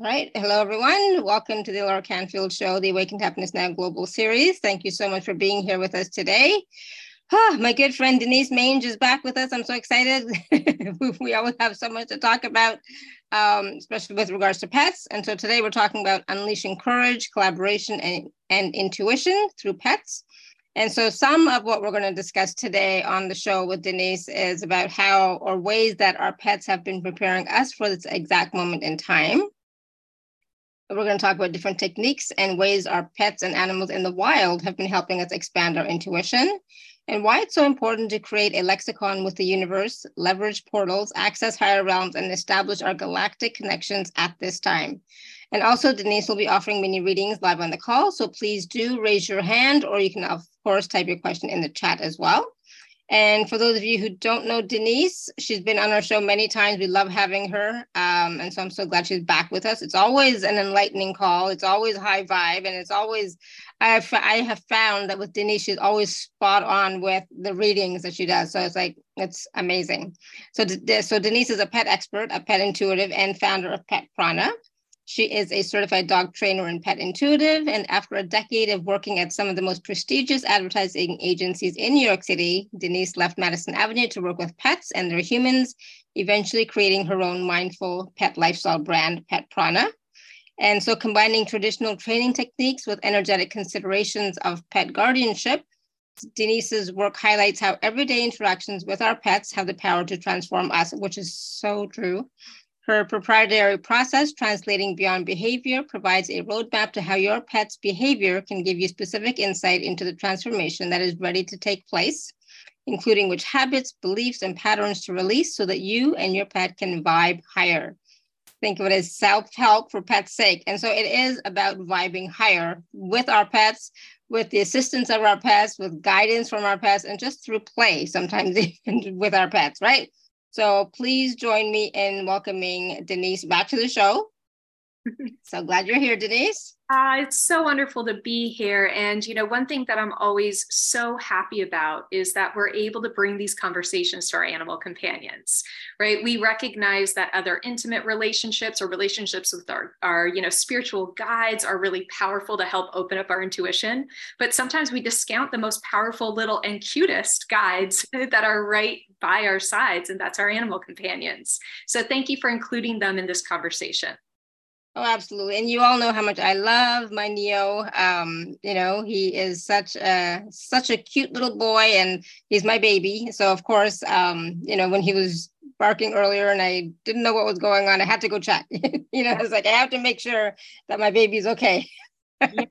All right. Hello, everyone. Welcome to the Alara Canfield Show, the Awakened Happiness Now Global Series. Thank you so much for being here with us today. Oh, my good friend Denise Mange is back with us. I'm so excited. we always have so much to talk about, um, especially with regards to pets. And so today we're talking about unleashing courage, collaboration, and, and intuition through pets. And so some of what we're going to discuss today on the show with Denise is about how or ways that our pets have been preparing us for this exact moment in time. We're going to talk about different techniques and ways our pets and animals in the wild have been helping us expand our intuition and why it's so important to create a lexicon with the universe, leverage portals, access higher realms, and establish our galactic connections at this time. And also, Denise will be offering mini readings live on the call. So please do raise your hand, or you can, of course, type your question in the chat as well. And for those of you who don't know Denise, she's been on our show many times. We love having her. Um, and so I'm so glad she's back with us. It's always an enlightening call. It's always high vibe. And it's always, I have, I have found that with Denise, she's always spot on with the readings that she does. So it's like, it's amazing. So, so Denise is a pet expert, a pet intuitive, and founder of Pet Prana. She is a certified dog trainer and pet intuitive. And after a decade of working at some of the most prestigious advertising agencies in New York City, Denise left Madison Avenue to work with pets and their humans, eventually creating her own mindful pet lifestyle brand, Pet Prana. And so, combining traditional training techniques with energetic considerations of pet guardianship, Denise's work highlights how everyday interactions with our pets have the power to transform us, which is so true. Her proprietary process, Translating Beyond Behavior, provides a roadmap to how your pet's behavior can give you specific insight into the transformation that is ready to take place, including which habits, beliefs, and patterns to release so that you and your pet can vibe higher. Think of it as self help for pet's sake. And so it is about vibing higher with our pets, with the assistance of our pets, with guidance from our pets, and just through play, sometimes even with our pets, right? So please join me in welcoming Denise back to the show. so glad you're here, Denise. Uh, it's so wonderful to be here. And, you know, one thing that I'm always so happy about is that we're able to bring these conversations to our animal companions, right? We recognize that other intimate relationships or relationships with our, our, you know, spiritual guides are really powerful to help open up our intuition. But sometimes we discount the most powerful little and cutest guides that are right by our sides, and that's our animal companions. So thank you for including them in this conversation. Oh, absolutely. And you all know how much I love my Neo. Um, you know, he is such a such a cute little boy and he's my baby. So of course, um, you know, when he was barking earlier and I didn't know what was going on, I had to go check. you know, it's like I have to make sure that my baby's okay. yeah.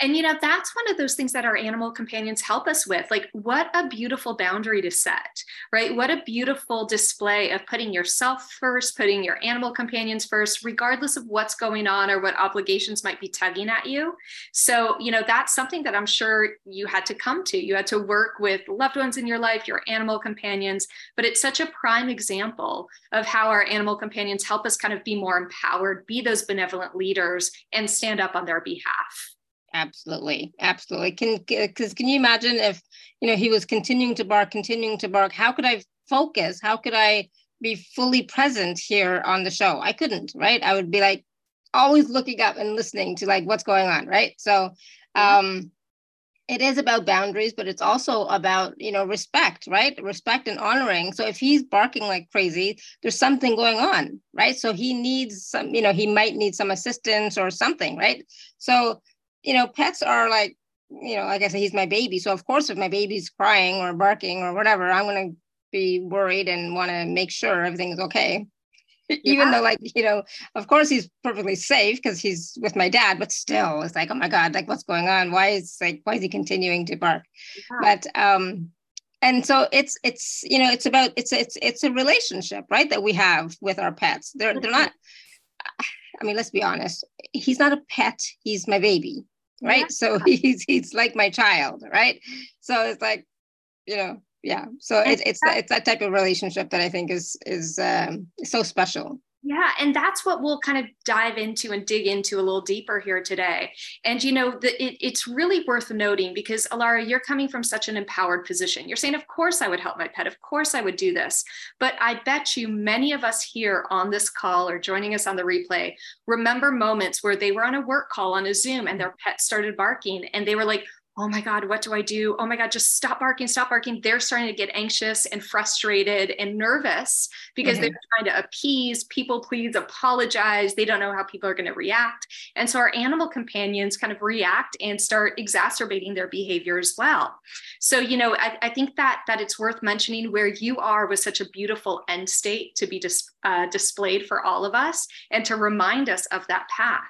And, you know, that's one of those things that our animal companions help us with. Like, what a beautiful boundary to set, right? What a beautiful display of putting yourself first, putting your animal companions first, regardless of what's going on or what obligations might be tugging at you. So, you know, that's something that I'm sure you had to come to. You had to work with loved ones in your life, your animal companions, but it's such a prime example of how our animal companions help us kind of be more empowered, be those benevolent leaders, and stand up on their behalf. Absolutely, absolutely. Can because can you imagine if you know he was continuing to bark, continuing to bark? How could I focus? How could I be fully present here on the show? I couldn't, right? I would be like always looking up and listening to like what's going on, right? So um it is about boundaries, but it's also about you know respect, right? Respect and honoring. So if he's barking like crazy, there's something going on, right? So he needs some, you know, he might need some assistance or something, right? So you know, pets are like, you know, like I said, he's my baby. So of course, if my baby's crying or barking or whatever, I'm gonna be worried and want to make sure everything is okay. Yeah. Even though, like, you know, of course he's perfectly safe because he's with my dad, but still, it's like, oh my God, like what's going on? Why is like why is he continuing to bark? Yeah. But um and so it's it's you know it's about it's it's it's a relationship right that we have with our pets they're they're not i mean let's be honest he's not a pet he's my baby right? Yeah. so he's he's like my child right? So it's like you know yeah. So it's it's it's that type of relationship that i think is is um so special Yeah, and that's what we'll kind of dive into and dig into a little deeper here today. And you know, the, it, it's really worth noting because Alara, you're coming from such an empowered position. You're saying, "Of course, I would help my pet. Of course, I would do this." But I bet you many of us here on this call or joining us on the replay remember moments where they were on a work call on a Zoom and their pet started barking, and they were like, oh my God, what do I do? Oh my God, just stop barking, stop barking. They're starting to get anxious and frustrated and nervous because mm-hmm. they're trying to appease, people please, apologize. They don't know how people are going to react. And so our animal companions kind of react and start exacerbating their behavior as well. So, you know, I, I think that that it's worth mentioning where you are was such a beautiful end state to be dis, uh, displayed for all of us and to remind us of that path.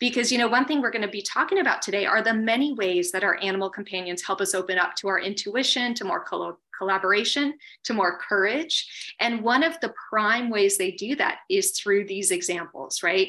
Because, you know, one thing we're going to be talking about today are the many ways that our animal companions help us open up to our intuition, to more collaboration, to more courage. And one of the prime ways they do that is through these examples, right?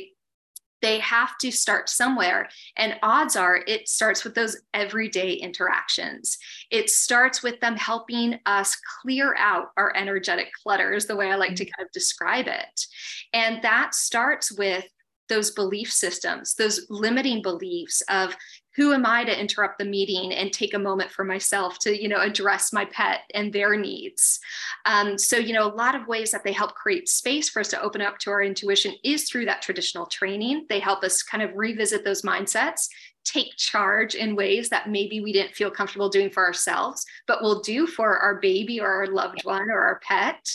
They have to start somewhere. And odds are it starts with those everyday interactions. It starts with them helping us clear out our energetic clutter, is the way I like to mm-hmm. kind of describe it. And that starts with those belief systems, those limiting beliefs of who am I to interrupt the meeting and take a moment for myself to, you know, address my pet and their needs. Um, so, you know, a lot of ways that they help create space for us to open up to our intuition is through that traditional training. They help us kind of revisit those mindsets take charge in ways that maybe we didn't feel comfortable doing for ourselves, but we'll do for our baby or our loved one or our pet.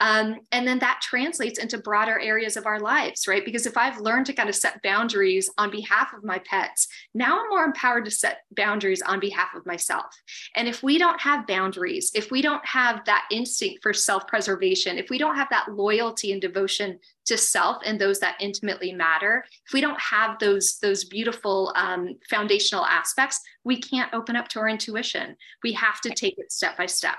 Um, and then that translates into broader areas of our lives, right? Because if I've learned to kind of set boundaries on behalf of my pets, now I'm more empowered to set boundaries on behalf of myself. And if we don't have boundaries, if we don't have that instinct for self preservation, if we don't have that loyalty and devotion to self and those that intimately matter. If we don't have those those beautiful um, foundational aspects we can't open up to our intuition. We have to take it step by step.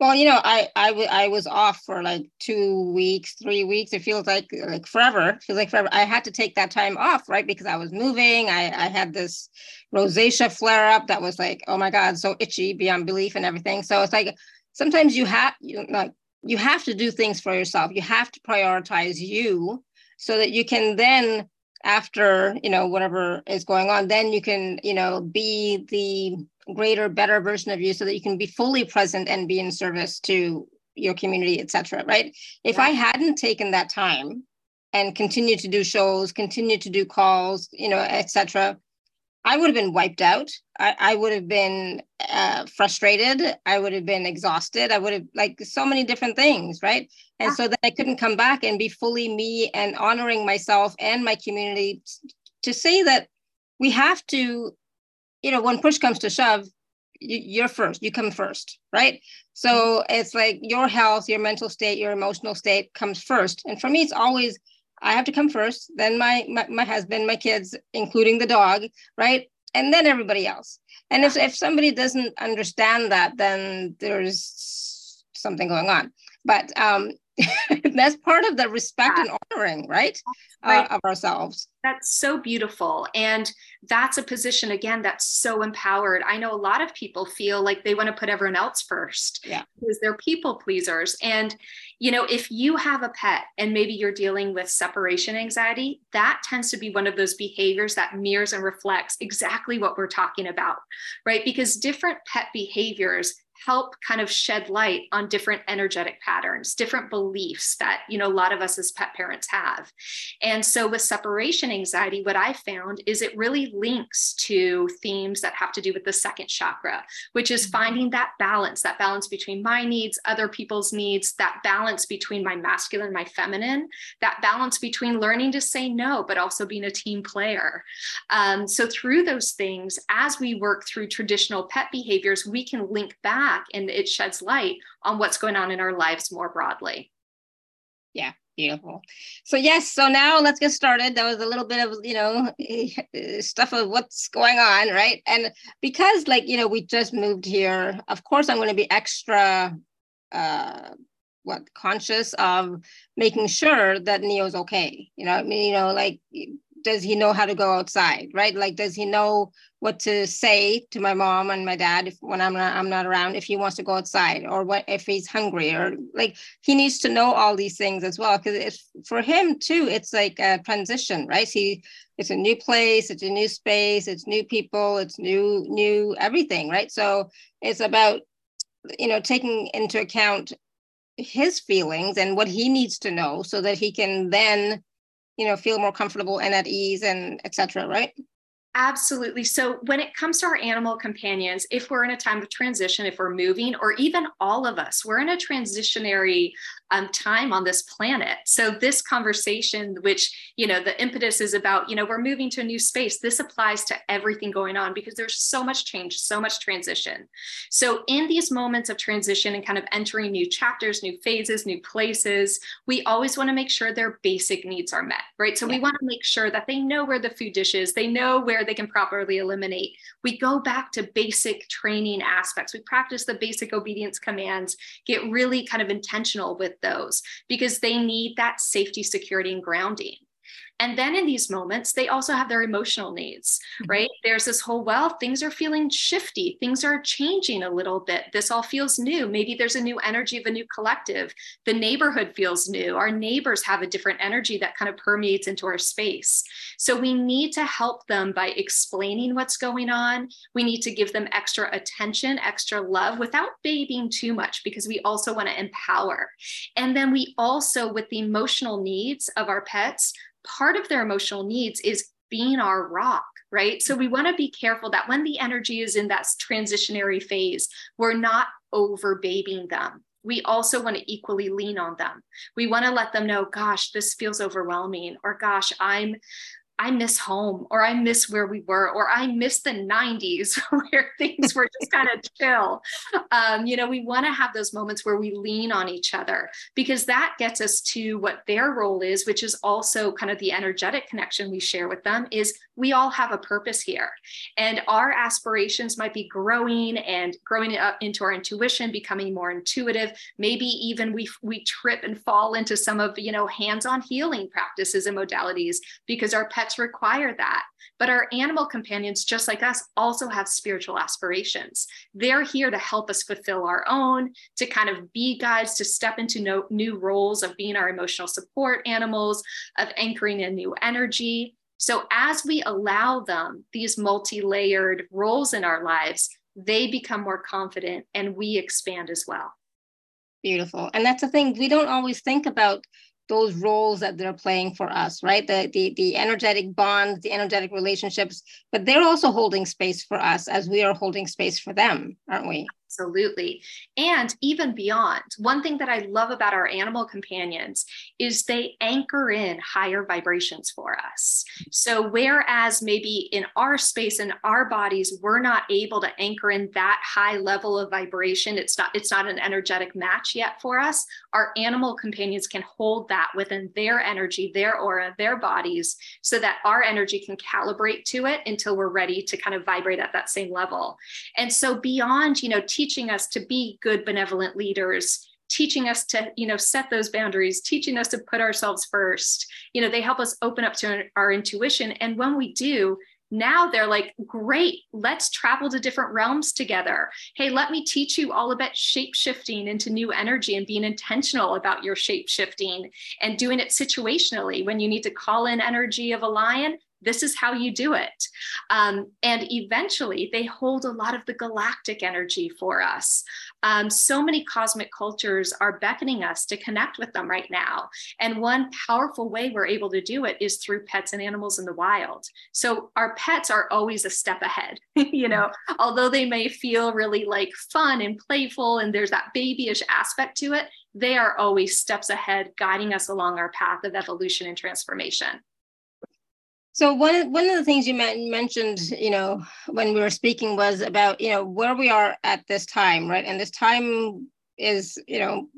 Well you know I, I, w- I was off for like two weeks three weeks. It feels like like forever. It feels like forever. I had to take that time off right? Because i was moving. I, I had this rosacea flare up that was like oh my god so itchy beyond belief and everything. So it's like sometimes you have you like you have to do things for yourself you have to prioritize you so that you can then after you know whatever is going on then you can you know be the greater better version of you so that you can be fully present and be in service to your community etc right if yeah. i hadn't taken that time and continued to do shows continued to do calls you know etc I would have been wiped out. I, I would have been uh, frustrated. I would have been exhausted. I would have like so many different things, right? And yeah. so that I couldn't come back and be fully me and honoring myself and my community to say that we have to, you know, when push comes to shove, you, are first. You come first, right? So mm-hmm. it's like your health, your mental state, your emotional state comes first. And for me, it's always I have to come first, then my, my, my husband, my kids, including the dog, right? And then everybody else. And if, if somebody doesn't understand that, then there's something going on. But um, that's part of the respect and honoring, right? right. Uh, of ourselves. That's so beautiful. And that's a position, again, that's so empowered. I know a lot of people feel like they want to put everyone else first yeah. because they're people pleasers. And, you know, if you have a pet and maybe you're dealing with separation anxiety, that tends to be one of those behaviors that mirrors and reflects exactly what we're talking about, right? Because different pet behaviors help kind of shed light on different energetic patterns different beliefs that you know a lot of us as pet parents have and so with separation anxiety what i found is it really links to themes that have to do with the second chakra which is mm-hmm. finding that balance that balance between my needs other people's needs that balance between my masculine and my feminine that balance between learning to say no but also being a team player um, so through those things as we work through traditional pet behaviors we can link back back and it sheds light on what's going on in our lives more broadly. Yeah, beautiful. So yes, so now let's get started. That was a little bit of, you know, stuff of what's going on, right? And because like, you know, we just moved here, of course I'm going to be extra uh what conscious of making sure that Neo's okay. You know, I mean, you know, like does he know how to go outside, right? Like does he know what to say to my mom and my dad if when I'm not I'm not around if he wants to go outside or what if he's hungry or like he needs to know all these things as well. Because for him too it's like a transition right? He it's a new place it's a new space it's new people it's new new everything right? So it's about you know taking into account his feelings and what he needs to know so that he can then you know feel more comfortable and at ease and etc right Absolutely. So, when it comes to our animal companions, if we're in a time of transition, if we're moving, or even all of us, we're in a transitionary um, time on this planet. So, this conversation, which, you know, the impetus is about, you know, we're moving to a new space, this applies to everything going on because there's so much change, so much transition. So, in these moments of transition and kind of entering new chapters, new phases, new places, we always want to make sure their basic needs are met, right? So, yeah. we want to make sure that they know where the food dish is, they know where where they can properly eliminate. We go back to basic training aspects. We practice the basic obedience commands, get really kind of intentional with those because they need that safety, security, and grounding. And then in these moments, they also have their emotional needs, mm-hmm. right? There's this whole, well, things are feeling shifty, things are changing a little bit. This all feels new. Maybe there's a new energy of a new collective. The neighborhood feels new. Our neighbors have a different energy that kind of permeates into our space. So we need to help them by explaining what's going on. We need to give them extra attention, extra love without babying too much because we also want to empower. And then we also, with the emotional needs of our pets, part of their emotional needs is being our rock, right? So we want to be careful that when the energy is in that transitionary phase, we're not over babying them. We also want to equally lean on them. We want to let them know, gosh, this feels overwhelming, or gosh, I'm I miss home or I miss where we were or I miss the 90s where things were just kind of chill. Um, you know, we want to have those moments where we lean on each other because that gets us to what their role is, which is also kind of the energetic connection we share with them is we all have a purpose here and our aspirations might be growing and growing up into our intuition, becoming more intuitive. Maybe even we, we trip and fall into some of, you know, hands-on healing practices and modalities because our pets pets require that. But our animal companions, just like us, also have spiritual aspirations. They're here to help us fulfill our own, to kind of be guides, to step into no, new roles of being our emotional support animals, of anchoring in new energy. So as we allow them these multi layered roles in our lives, they become more confident and we expand as well. Beautiful. And that's the thing, we don't always think about those roles that they're playing for us, right? The, the, the energetic bonds, the energetic relationships, but they're also holding space for us as we are holding space for them, aren't we? Absolutely. And even beyond, one thing that I love about our animal companions is they anchor in higher vibrations for us. So, whereas maybe in our space, in our bodies, we're not able to anchor in that high level of vibration, it's not, it's not an energetic match yet for us. Our animal companions can hold that within their energy, their aura, their bodies, so that our energy can calibrate to it until we're ready to kind of vibrate at that same level. And so, beyond, you know, teaching us to be good, benevolent leaders, teaching us to you know set those boundaries teaching us to put ourselves first. You know they help us open up to our intuition. And when we do now they're like great let's travel to different realms together. Hey let me teach you all about shape shifting into new energy and being intentional about your shape shifting and doing it situationally. When you need to call in energy of a lion this is how you do it. Um, and eventually, they hold a lot of the galactic energy for us. Um, so many cosmic cultures are beckoning us to connect with them right now. And one powerful way we're able to do it is through pets and animals in the wild. So our pets are always a step ahead, you know, although they may feel really like fun and playful and there's that babyish aspect to it, they are always steps ahead, guiding us along our path of evolution and transformation. So one one of the things you mentioned, you know, when we were speaking was about you know where we are at this time, right? And this time is you know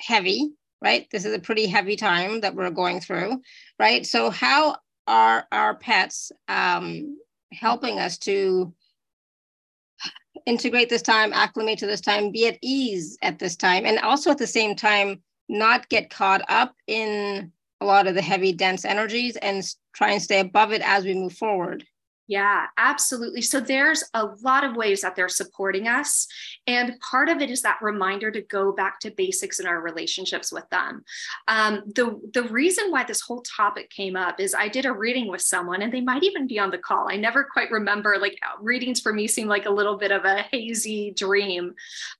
heavy, right? This is a pretty heavy time that we're going through, right? So how are our pets um, helping us to integrate this time, acclimate to this time, be at ease at this time, and also at the same time not get caught up in a lot of the heavy dense energies and try and stay above it as we move forward Yeah, absolutely. So there's a lot of ways that they're supporting us. And part of it is that reminder to go back to basics in our relationships with them. Um, the, the reason why this whole topic came up is I did a reading with someone, and they might even be on the call. I never quite remember, like, readings for me seem like a little bit of a hazy dream.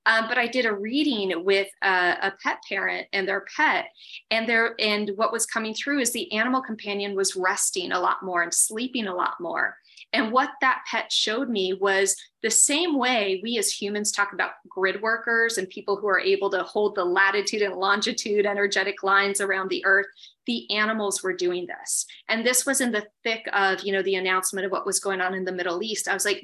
Um, but I did a reading with a, a pet parent and their pet, and their and what was coming through is the animal companion was resting a lot more and sleeping a lot more. And what that pet showed me was the same way we as humans talk about grid workers and people who are able to hold the latitude and longitude energetic lines around the earth the animals were doing this. And this was in the thick of you know the announcement of what was going on in the middle east. I was like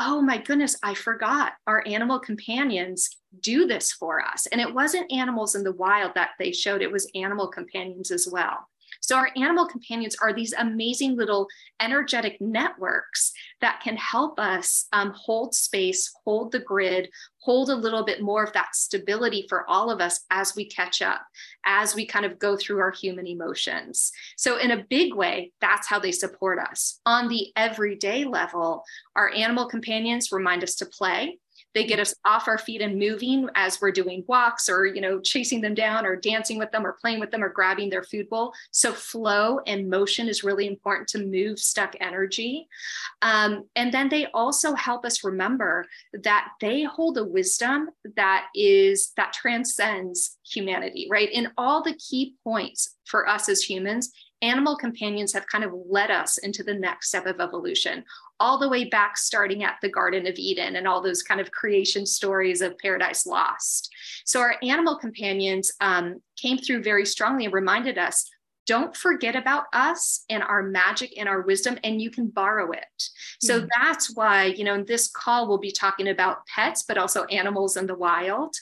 oh my goodness i forgot our animal companions do this for us. And it wasn't animals in the wild that they showed it was animal companions as well so, our animal companions are these amazing little energetic networks that can help us um, hold space, hold the grid, hold a little bit more of that stability for all of us as we catch up, as we kind of go through our human emotions. So, in a big way, that's how they support us. On the everyday level, our animal companions remind us to play they get us off our feet and moving as we're doing walks or, you know, chasing them down or dancing with them or playing with them or grabbing their food bowl. So flow and motion is really important to move stuck energy. Um, and then they also help us remember that they hold a wisdom that is that transcends humanity, right? In all the key points for us as humans, animal companions have kind of led us into the next step of evolution all the way back starting at the garden of eden and all those kind of creation stories of paradise lost. So our animal companions um, came through very strongly and reminded us don't forget about us and our magic and our wisdom and you can borrow it. So mm-hmm. that's why you know in this call we'll be talking about pets but also animals in the wild.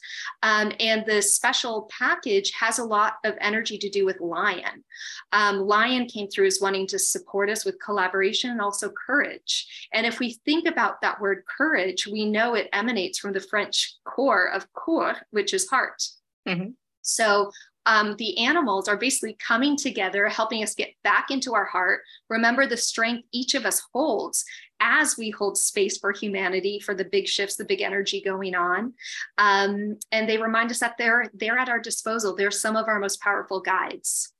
Um, and the special package has a lot of energy to do with lion. Um, lion came through as wanting to support us with collaboration and also courage. And if we think about that word courage we know it emanates from the french core of coeur which is heart. Mm-hmm. So um, the animals are basically coming together, helping us get back into our heart. Remember the strength each of us holds as we hold space for humanity, for the big shifts, the big energy going on. Um, and they remind us that they're they're at our disposal. They're some of our most powerful guides.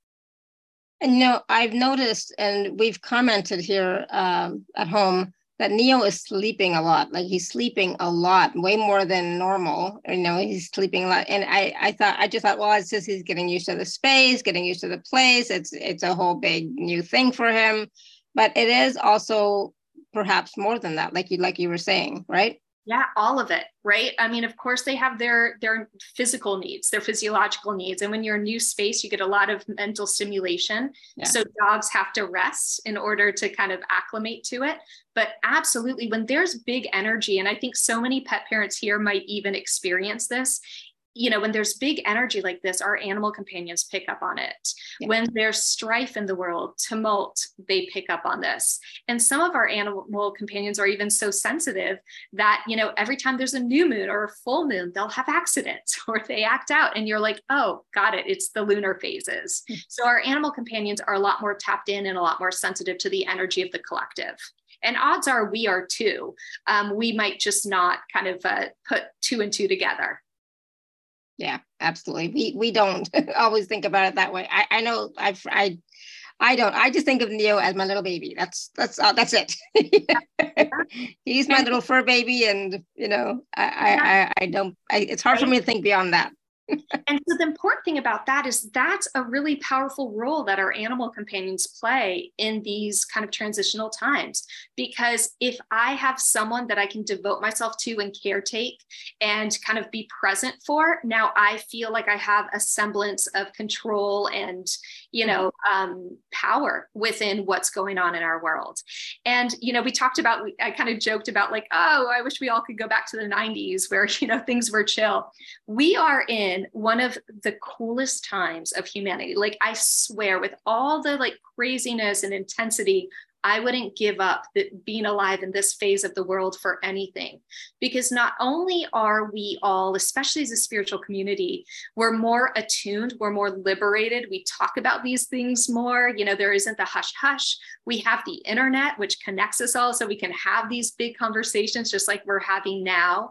And you know, I've noticed, and we've commented here um, at home that Neo is sleeping a lot. Like he's sleeping a lot, way more than normal. You know, he's sleeping a lot. And I, I thought, I just thought, well, it's just he's getting used to the space, getting used to the place. It's, it's a whole big new thing for him. But it is also perhaps more than that, like you, like you were saying, right? Yeah all of it right? I mean of course they have their their physical needs their physiological needs. And when you're in new space you get a lot of mental stimulation. Yeah. so dogs have to rest in order to kind of acclimate to it. But absolutely when there's big energy and i think so many pet parents here might even experience this you know, when there's big energy like this, our animal companions pick up on it. Yeah. When there's strife in the world, tumult, they pick up on this. And some of our animal companions are even so sensitive that, you know, every time there's a new moon or a full moon, they'll have accidents or they act out. And you're like, oh, got it. It's the lunar phases. Hmm. so our animal companions are a lot more tapped in and a lot more sensitive to the energy of the collective and odds are we are too um, we might just not kind of uh, put two and two together yeah absolutely we we don't always think about it that way i i know i've i I don't. I just think of Neo as my little baby. That's that's uh, that's it. He's my little fur baby, and you know, I I, I don't. I, it's hard for me to think beyond that and so the important thing about that is that's a really powerful role that our animal companions play in these kind of transitional times. Because if I have someone that I can devote myself to and caretake and kind of be present for, now I feel like I have a semblance of control and, you know, um, power within what's going on in our world. And, you know, we talked about, I kind of joked about like, oh, I wish we all could go back to the 90s where, you know, things were chill. We are in one of the coolest times of humanity. Like I swear with all the like craziness and intensity I wouldn't give up being alive in this phase of the world for anything. Because not only are we all, especially as a spiritual community, we're more attuned, we're more liberated, we talk about these things more. You know, there isn't the hush hush. We have the internet, which connects us all, so we can have these big conversations just like we're having now.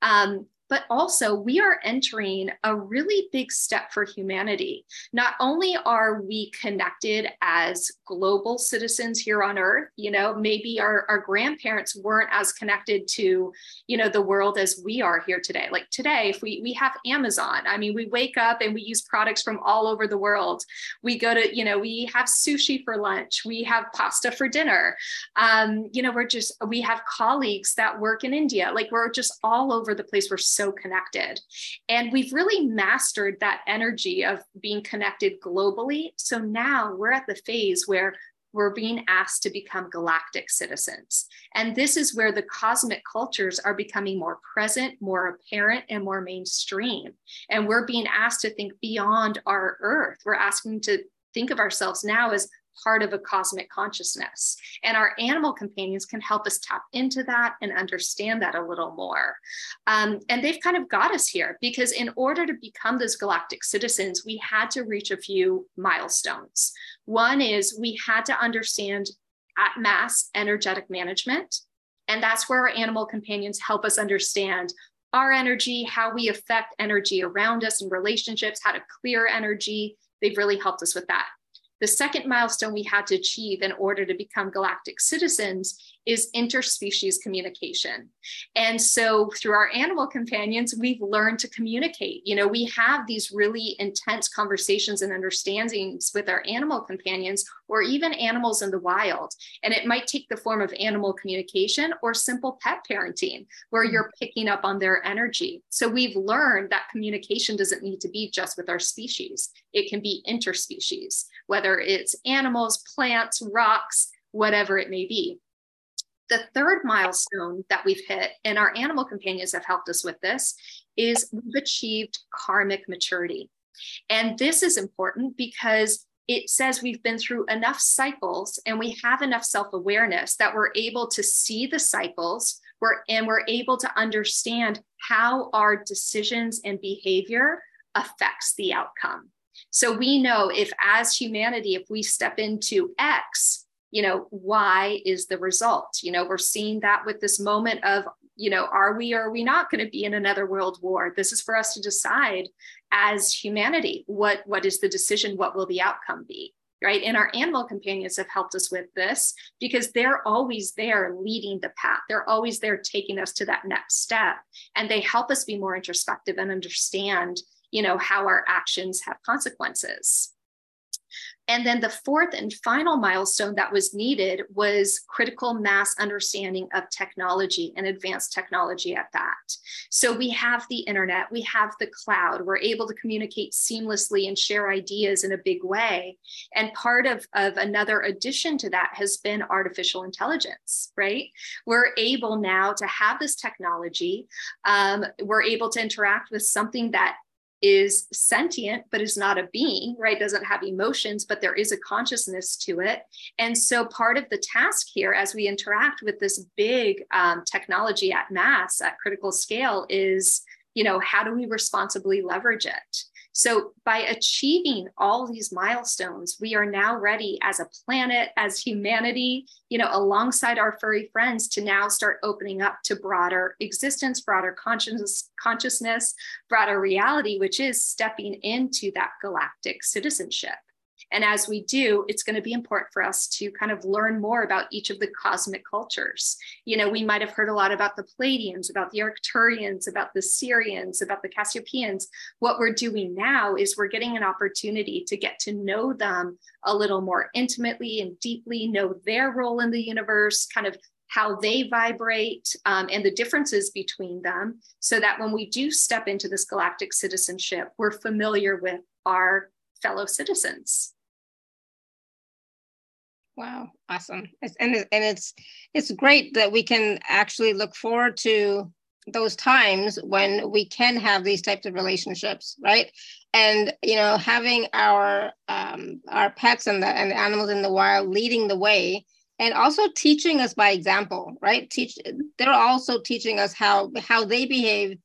Um, but also we are entering a really big step for humanity. Not only are we connected as global citizens here on earth, you know, maybe our, our grandparents weren't as connected to, you know, the world as we are here today. Like today, if we we have Amazon, I mean, we wake up and we use products from all over the world. We go to, you know, we have sushi for lunch, we have pasta for dinner. Um, you know, we're just we have colleagues that work in India. Like we're just all over the place. We're so connected. And we've really mastered that energy of being connected globally. So now we're at the phase where we're being asked to become galactic citizens. And this is where the cosmic cultures are becoming more present, more apparent, and more mainstream. And we're being asked to think beyond our Earth. We're asking to think of ourselves now as part of a cosmic consciousness. And our animal companions can help us tap into that and understand that a little more. Um, and they've kind of got us here because in order to become those galactic citizens, we had to reach a few milestones. One is we had to understand at mass energetic management. And that's where our animal companions help us understand our energy, how we affect energy around us in relationships, how to clear energy. They've really helped us with that. The second milestone we had to achieve in order to become galactic citizens is interspecies communication. And so through our animal companions, we've learned to communicate. You know, we have these really intense conversations and understandings with our animal companions or even animals in the wild. And it might take the form of animal communication or simple pet parenting, where hmm. you're picking up on their energy. So we've learned that communication doesn't need to be just with our species, it can be interspecies, whether it's animals, plants, rocks, whatever it may be. The third milestone that we've hit, and our animal companions have helped us with this, is we've achieved karmic maturity. And this is important because it says we've been through enough cycles and we have enough self awareness that we're able to see the cycles we're, and we're able to understand how our decisions and behavior affects the outcome. So we know if, as humanity, if we step into X, you know, why is the result. You know, we're seeing that with this moment of, you know, are we or are we not going to be in another world war? This is for us to decide as humanity. What what is the decision? What will the outcome be? Right. And our animal companions have helped us with this because they're always there leading the path. They're always there taking us to that next step. And they help us be more introspective and understand, you know, how our actions have consequences. And then the fourth and final milestone that was needed was critical mass understanding of technology and advanced technology at that. So we have the internet, we have the cloud, we're able to communicate seamlessly and share ideas in a big way. And part of, of another addition to that has been artificial intelligence, right? We're able now to have this technology, um, we're able to interact with something that is sentient but is not a being right? Doesn't have emotions but there is a consciousness to it. And so part of the task here as we interact with this big um, technology at mass at critical scale is you know how do we responsibly leverage it so by achieving all these milestones, we are now ready as a planet, as humanity, you know, alongside our furry friends to now start opening up to broader existence, broader consciousness, consciousness, broader reality, which is stepping into that galactic citizenship. And as we do, it's going to be important for us to kind of learn more about each of the cosmic cultures. You know, we might have heard a lot about the Pleiadians, about the Arcturians, about the Sirians, about the Cassiopeians. What we're doing now is we're getting an opportunity to get to know them a little more intimately and deeply, know their role in the universe, kind of how they vibrate um, and the differences between them, so that when we do step into this galactic citizenship, we're familiar with our fellow citizens. Wow, awesome! It's, and and it's it's great that we can actually look forward to those times when we can have these types of relationships, right? And you know, having our um, our pets and the and the animals in the wild leading the way, and also teaching us by example, right? Teach they're also teaching us how how they behave.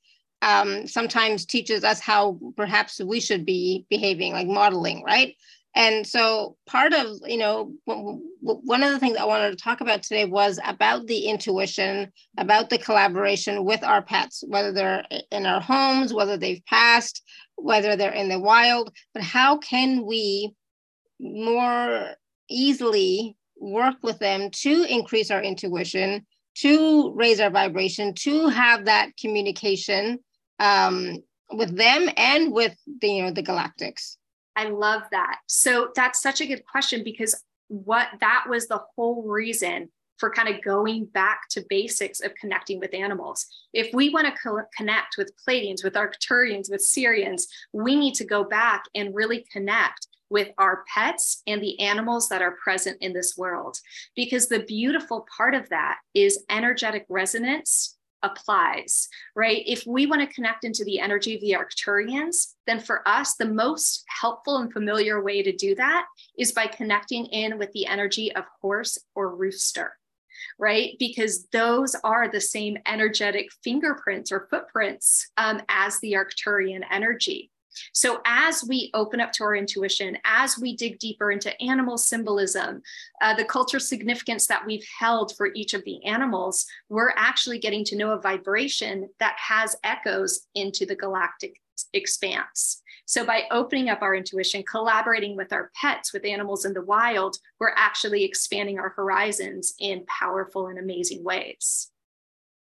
Um, sometimes teaches us how perhaps we should be behaving, like modeling, right? And so part of, you know, one of the things I wanted to talk about today was about the intuition, about the collaboration with our pets, whether they're in our homes, whether they've passed, whether they're in the wild, but how can we more easily work with them to increase our intuition, to raise our vibration, to have that communication um, with them and with the, you know, the galactics. I love that. So that's such a good question because what that was the whole reason for kind of going back to basics of connecting with animals. If we want to co- connect with Pleiadians, with Arcturians, with Sirians, we need to go back and really connect with our pets and the animals that are present in this world. Because the beautiful part of that is energetic resonance applies, right? If we want to connect into the energy of the Arcturians, then for us, the most helpful and familiar way to do that is by connecting in with the energy of horse or rooster, right? Because those are the same energetic fingerprints or footprints um, as the Arcturian energy. So, as we open up to our intuition, as we dig deeper into animal symbolism, uh, the cultural significance that we've held for each of the animals, we're actually getting to know a vibration that has echoes into the galactic expanse. So, by opening up our intuition, collaborating with our pets, with animals in the wild, we're actually expanding our horizons in powerful and amazing ways.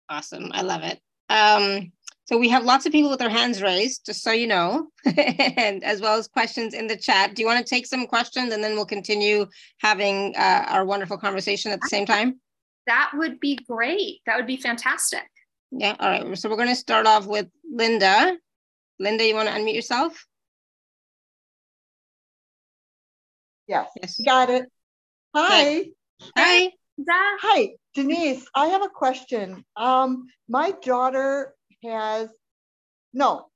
Awesome. I love it. Um, so we have lots of people with their hands raised, just so you know, and as well as questions in the chat. Do you want to take some questions and then we'll continue having uh, our wonderful conversation at the same time? That would be great. That would be fantastic. Yeah. All right. So we're going to start off with Linda. Linda, you want to unmute yourself? Yes. yes. Got it. Hi. Hi. Hi, Denise. I have a question. Um, my daughter has, no,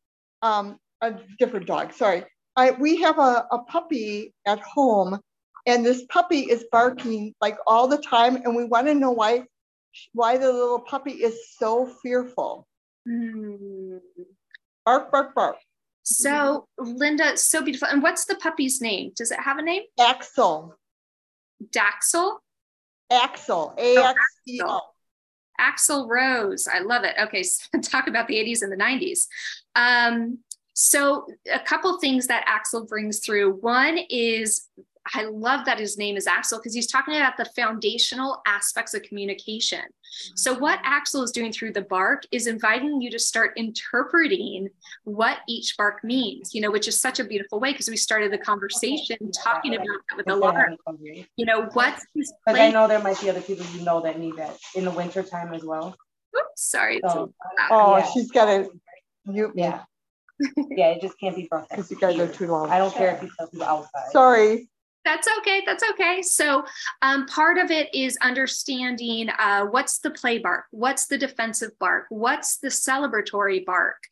um, a different dog, sorry. I, we have a, a puppy at home and this puppy is barking like all the time and we want to know why why the little puppy is so fearful. Mm. Bark, bark, bark. So, Linda, so beautiful. And what's the puppy's name? Does it have a name? Axel. Daxel? Axel. A X E L. Axl Rose. I love it. Okay, so talk about the 80s and the 90s. Um, so, a couple things that Axel brings through. One is I love that his name is Axel because he's talking about the foundational aspects of communication. So, what mm-hmm. Axel is doing through the bark is inviting you to start interpreting what each bark means, you know, which is such a beautiful way because we started the conversation talking about that with Alara. You know, what's Because I know there might be other people you know that need that in the winter time as well. Oops, sorry. So, oh, yeah. she's got to mute me. Yeah. yeah, it just can't be broken. Because you guys are too long. I don't care if you tell people outside. Sorry. That's okay. That's okay. So, um, part of it is understanding uh, what's the play bark, what's the defensive bark, what's the celebratory bark.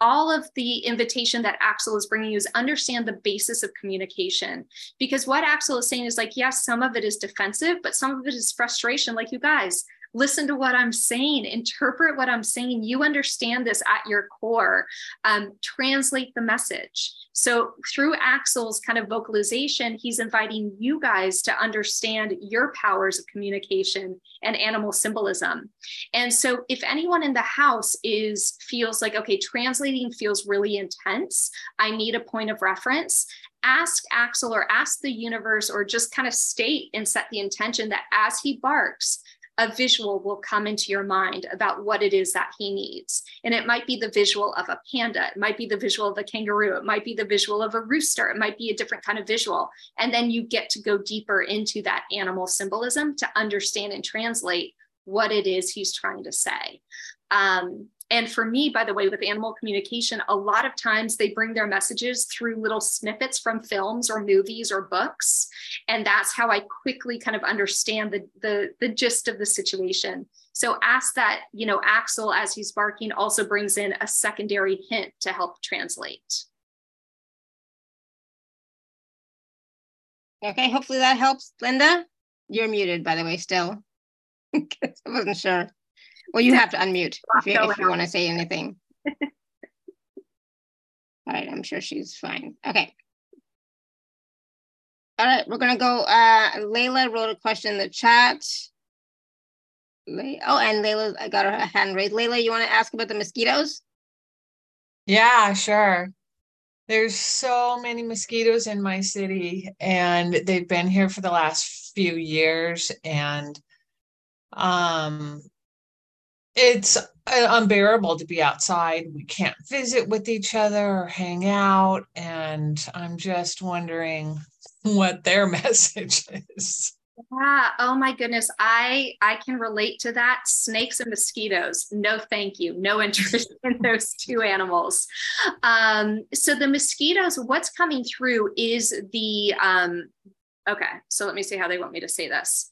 All of the invitation that Axel is bringing you is understand the basis of communication. Because what Axel is saying is like, yes, some of it is defensive, but some of it is frustration. Like you guys, listen to what I'm saying, interpret what I'm saying. You understand this at your core, um, translate the message. So, through Axel's kind of vocalization, he's inviting you guys to understand your powers of communication and animal symbolism. And so, if anyone in the house is feels like, okay, translating feels really intense, I need a point of reference ask Axel or ask the universe or just kind of state and set the intention that as he barks, a visual will come into your mind about what it is that he needs. And it might be the visual of a panda, it might be the visual of a kangaroo, it might be the visual of a rooster, it might be a different kind of visual. And then you get to go deeper into that animal symbolism to understand and translate what it is he's trying to say. Um, And for me, by the way, with animal communication, a lot of times they bring their messages through little snippets from films or movies or books. And that's how I quickly kind of understand the, the, the gist of the situation. So ask that, you know, Axel, as he's barking, also brings in a secondary hint to help translate. Okay, hopefully that helps. Linda, you're muted, by the way, still. I wasn't sure. Well, you have to unmute if you, if you want to say anything. All right, I'm sure she's fine. Okay. All right, we're gonna go. Uh, Layla wrote a question in the chat. Oh, and Layla, I got her hand raised. Layla, you want to ask about the mosquitoes? Yeah, sure. There's so many mosquitoes in my city, and they've been here for the last few years, and um, it's uh, unbearable to be outside. We can't visit with each other or hang out, and I'm just wondering what their message is. Yeah. Oh my goodness. I I can relate to that. Snakes and mosquitoes. No, thank you. No interest in those two animals. Um, so the mosquitoes, what's coming through is the um, okay. So let me see how they want me to say this.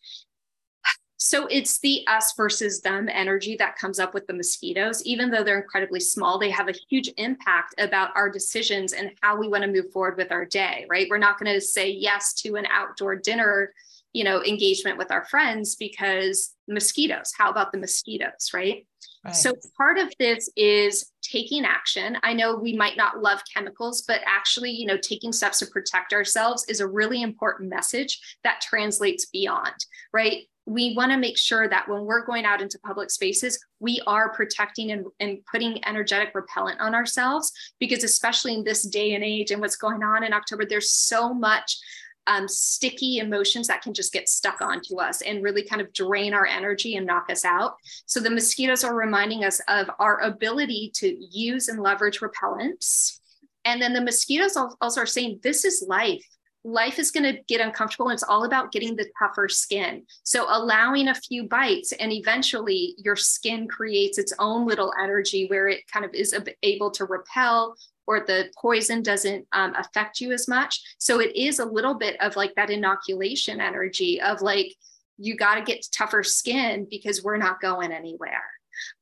So it's the us versus them energy that comes up with the mosquitoes. Even though they're incredibly small, they have a huge impact about our decisions and how we want to move forward with our day, right? We're not going to say yes to an outdoor dinner you know engagement with our friends because mosquitoes how about the mosquitoes right? right so part of this is taking action i know we might not love chemicals but actually you know taking steps to protect ourselves is a really important message that translates beyond right we want to make sure that when we're going out into public spaces, we are protecting and, and putting energetic repellent on ourselves because, especially in this day and age and what's going on in October, there's so much um, sticky emotions that can just get stuck onto us and really kind of drain our energy and knock us out. So the mosquitoes are reminding us of our ability to use and leverage repellents. And then the mosquitoes also are saying, this is life life is going to get uncomfortable and it's all about getting the tougher skin. So allowing a few bites and eventually your skin creates its own little energy where it kind of is able to repel or the poison doesn't um, affect you as much. So it is a little bit of like that inoculation energy of like, you got to get tougher skin because we're not going anywhere.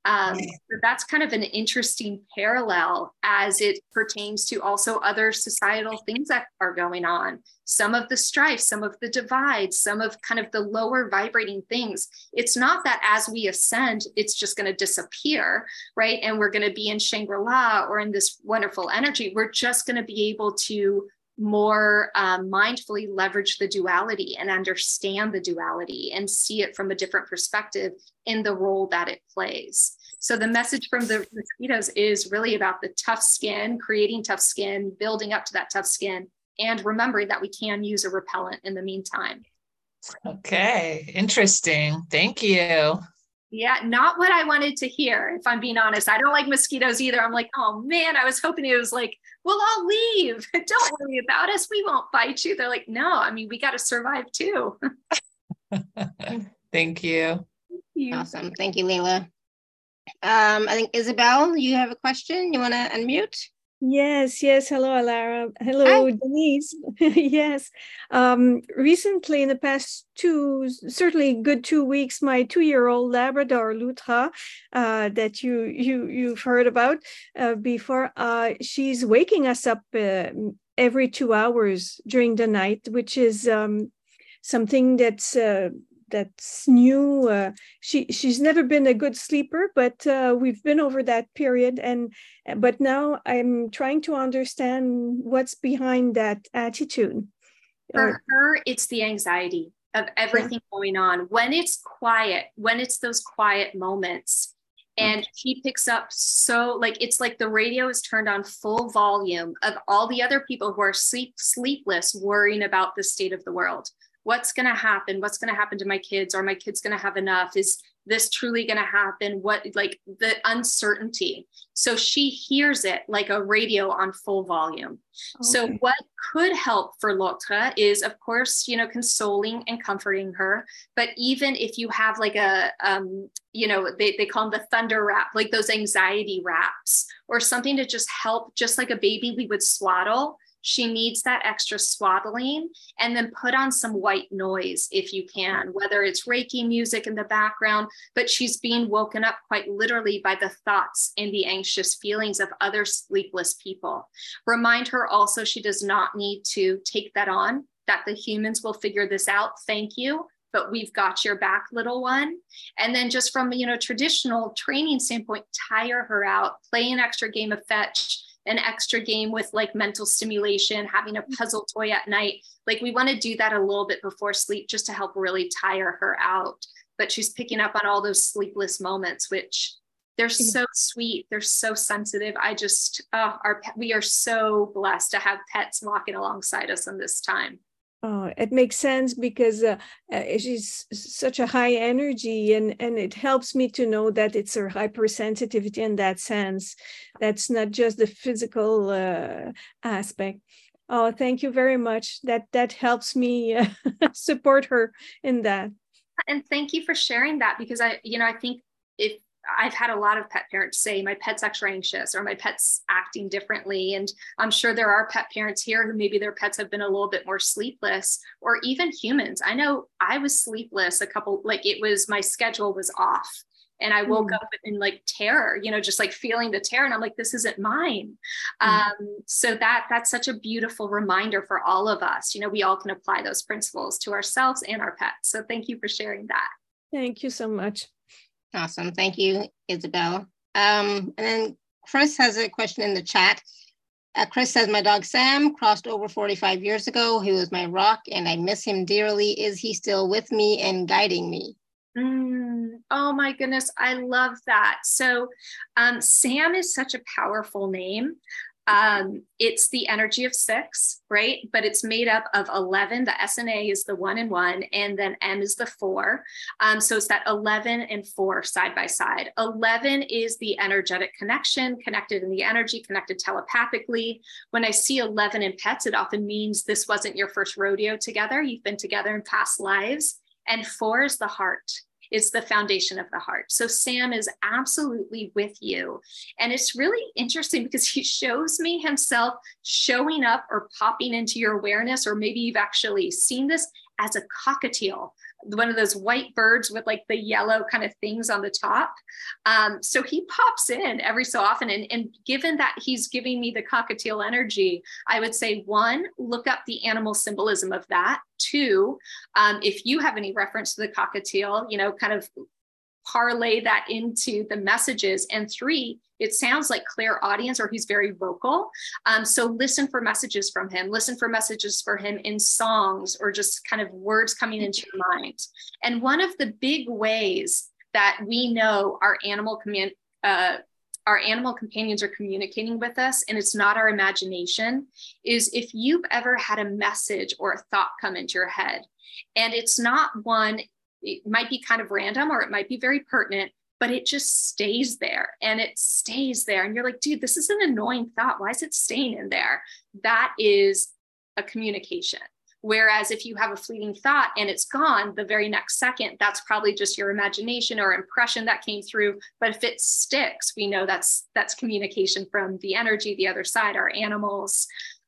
Um, so that's kind of an interesting parallel as it pertains to also other societal things that are going on. Some of the strife, some of the divides, some of kind of the lower vibrating things. It's not that as we ascend, it's just going to disappear, right? And we're going to be in Shangri La or in this wonderful energy. We're just going to be able to more um, mindfully leverage the duality and understand the duality and see it from a different perspective in the role that it plays. So the message from the mosquitoes is really about the tough skin, creating tough skin, building up to that tough skin, and remembering that we can use a repellent in the meantime. Okay, interesting. Thank you. Yeah, not what I wanted to hear, if I'm being honest. I don't like mosquitoes either. I'm like, oh man, I was hoping it was like, we'll all leave. Don't worry about us. We won't bite you. They're like, no, I mean, we got to survive too. Thank you. Thank you. Awesome. Thank you, Leila. Um, I think Isabel, you have a question. You want to unmute? Yes, yes. Hello, Alara. Hello, Hi. Denise. yes. Um, recently, in the past two, certainly good two weeks, my two-year-old Labrador Lutra, uh, that you you you've heard about uh, before, uh, she's waking us up uh, every two hours during the night, which is um, something that's uh, that's new. Uh, she she's never been a good sleeper, but uh, we've been over that period, and but now I'm trying to understand what's behind that attitude. For her, it's the anxiety of everything yeah. going on. When it's quiet, when it's those quiet moments, and she picks up so like it's like the radio is turned on full volume of all the other people who are sleep sleepless worrying about the state of the world what's going to happen what's going to happen to my kids are my kids going to have enough is this truly going to happen? What, like the uncertainty. So she hears it like a radio on full volume. Okay. So, what could help for Lutra is, of course, you know, consoling and comforting her. But even if you have like a, um, you know, they, they call them the thunder wrap, like those anxiety wraps, or something to just help, just like a baby we would swaddle she needs that extra swaddling and then put on some white noise if you can, whether it's Reiki music in the background, but she's being woken up quite literally by the thoughts and the anxious feelings of other sleepless people. Remind her also she does not need to take that on, that the humans will figure this out. Thank you but we've got your back little one and then just from you know traditional training standpoint tire her out play an extra game of fetch an extra game with like mental stimulation, having a mm-hmm. puzzle toy at night. Like we want to do that a little bit before sleep just to help really tire her out. But she's picking up on all those sleepless moments, which they're so sweet. They're so sensitive. I just, oh, our we are so blessed to have pets walking alongside us in this time. Oh, it makes sense because uh, uh, she's such a high energy, and and it helps me to know that it's her hypersensitivity in that sense. That's not just the physical uh, aspect. Oh, thank you very much. That that helps me uh, support her in that. And thank you for sharing that because I, you know, I think if I've had a lot of pet parents say my pet's extra anxious or my pet's acting differently. And I'm sure there are pet parents here who maybe their pets have been a little bit more sleepless or even humans. I know I was sleepless a couple, like it was my schedule was off and I woke mm. up in like terror, you know, just like feeling the terror. And I'm like, this isn't mine. Mm. Um, so that that's such a beautiful reminder for all of us. You know, we all can apply those principles to ourselves and our pets. So thank you for sharing that. Thank you so much. Awesome. Thank you, Isabel. Um, and then Chris has a question in the chat. Uh, Chris says, My dog Sam crossed over 45 years ago. He was my rock and I miss him dearly. Is he still with me and guiding me? Mm, oh my goodness, I love that. So, um, Sam is such a powerful name. Um, it's the energy of six, right? But it's made up of 11. The SNA is the one and one, and then M is the four. Um, so it's that 11 and four side by side. 11 is the energetic connection, connected in the energy, connected telepathically. When I see 11 in pets, it often means this wasn't your first rodeo together. You've been together in past lives. And four is the heart is the foundation of the heart. So Sam is absolutely with you. And it's really interesting because he shows me himself showing up or popping into your awareness, or maybe you've actually seen this as a cockatiel one of those white birds with like the yellow kind of things on the top. Um, so he pops in every so often. And, and given that he's giving me the cockatiel energy, I would say one, look up the animal symbolism of that. Two, um, if you have any reference to the cockatiel, you know, kind of parlay that into the messages. And three, it sounds like clairaudience or he's very vocal. Um, so listen for messages from him, listen for messages for him in songs or just kind of words coming into your mind. And one of the big ways that we know our animal command, uh, our animal companions are communicating with us and it's not our imagination is if you've ever had a message or a thought come into your head and it's not one it might be kind of random or it might be very pertinent, but it just stays there and it stays there. And you're like, dude, this is an annoying thought. Why is it staying in there? That is a communication. Whereas if you have a fleeting thought and it's gone the very next second, that's probably just your imagination or impression that came through. But if it sticks, we know that's that's communication from the energy, the other side, our animals.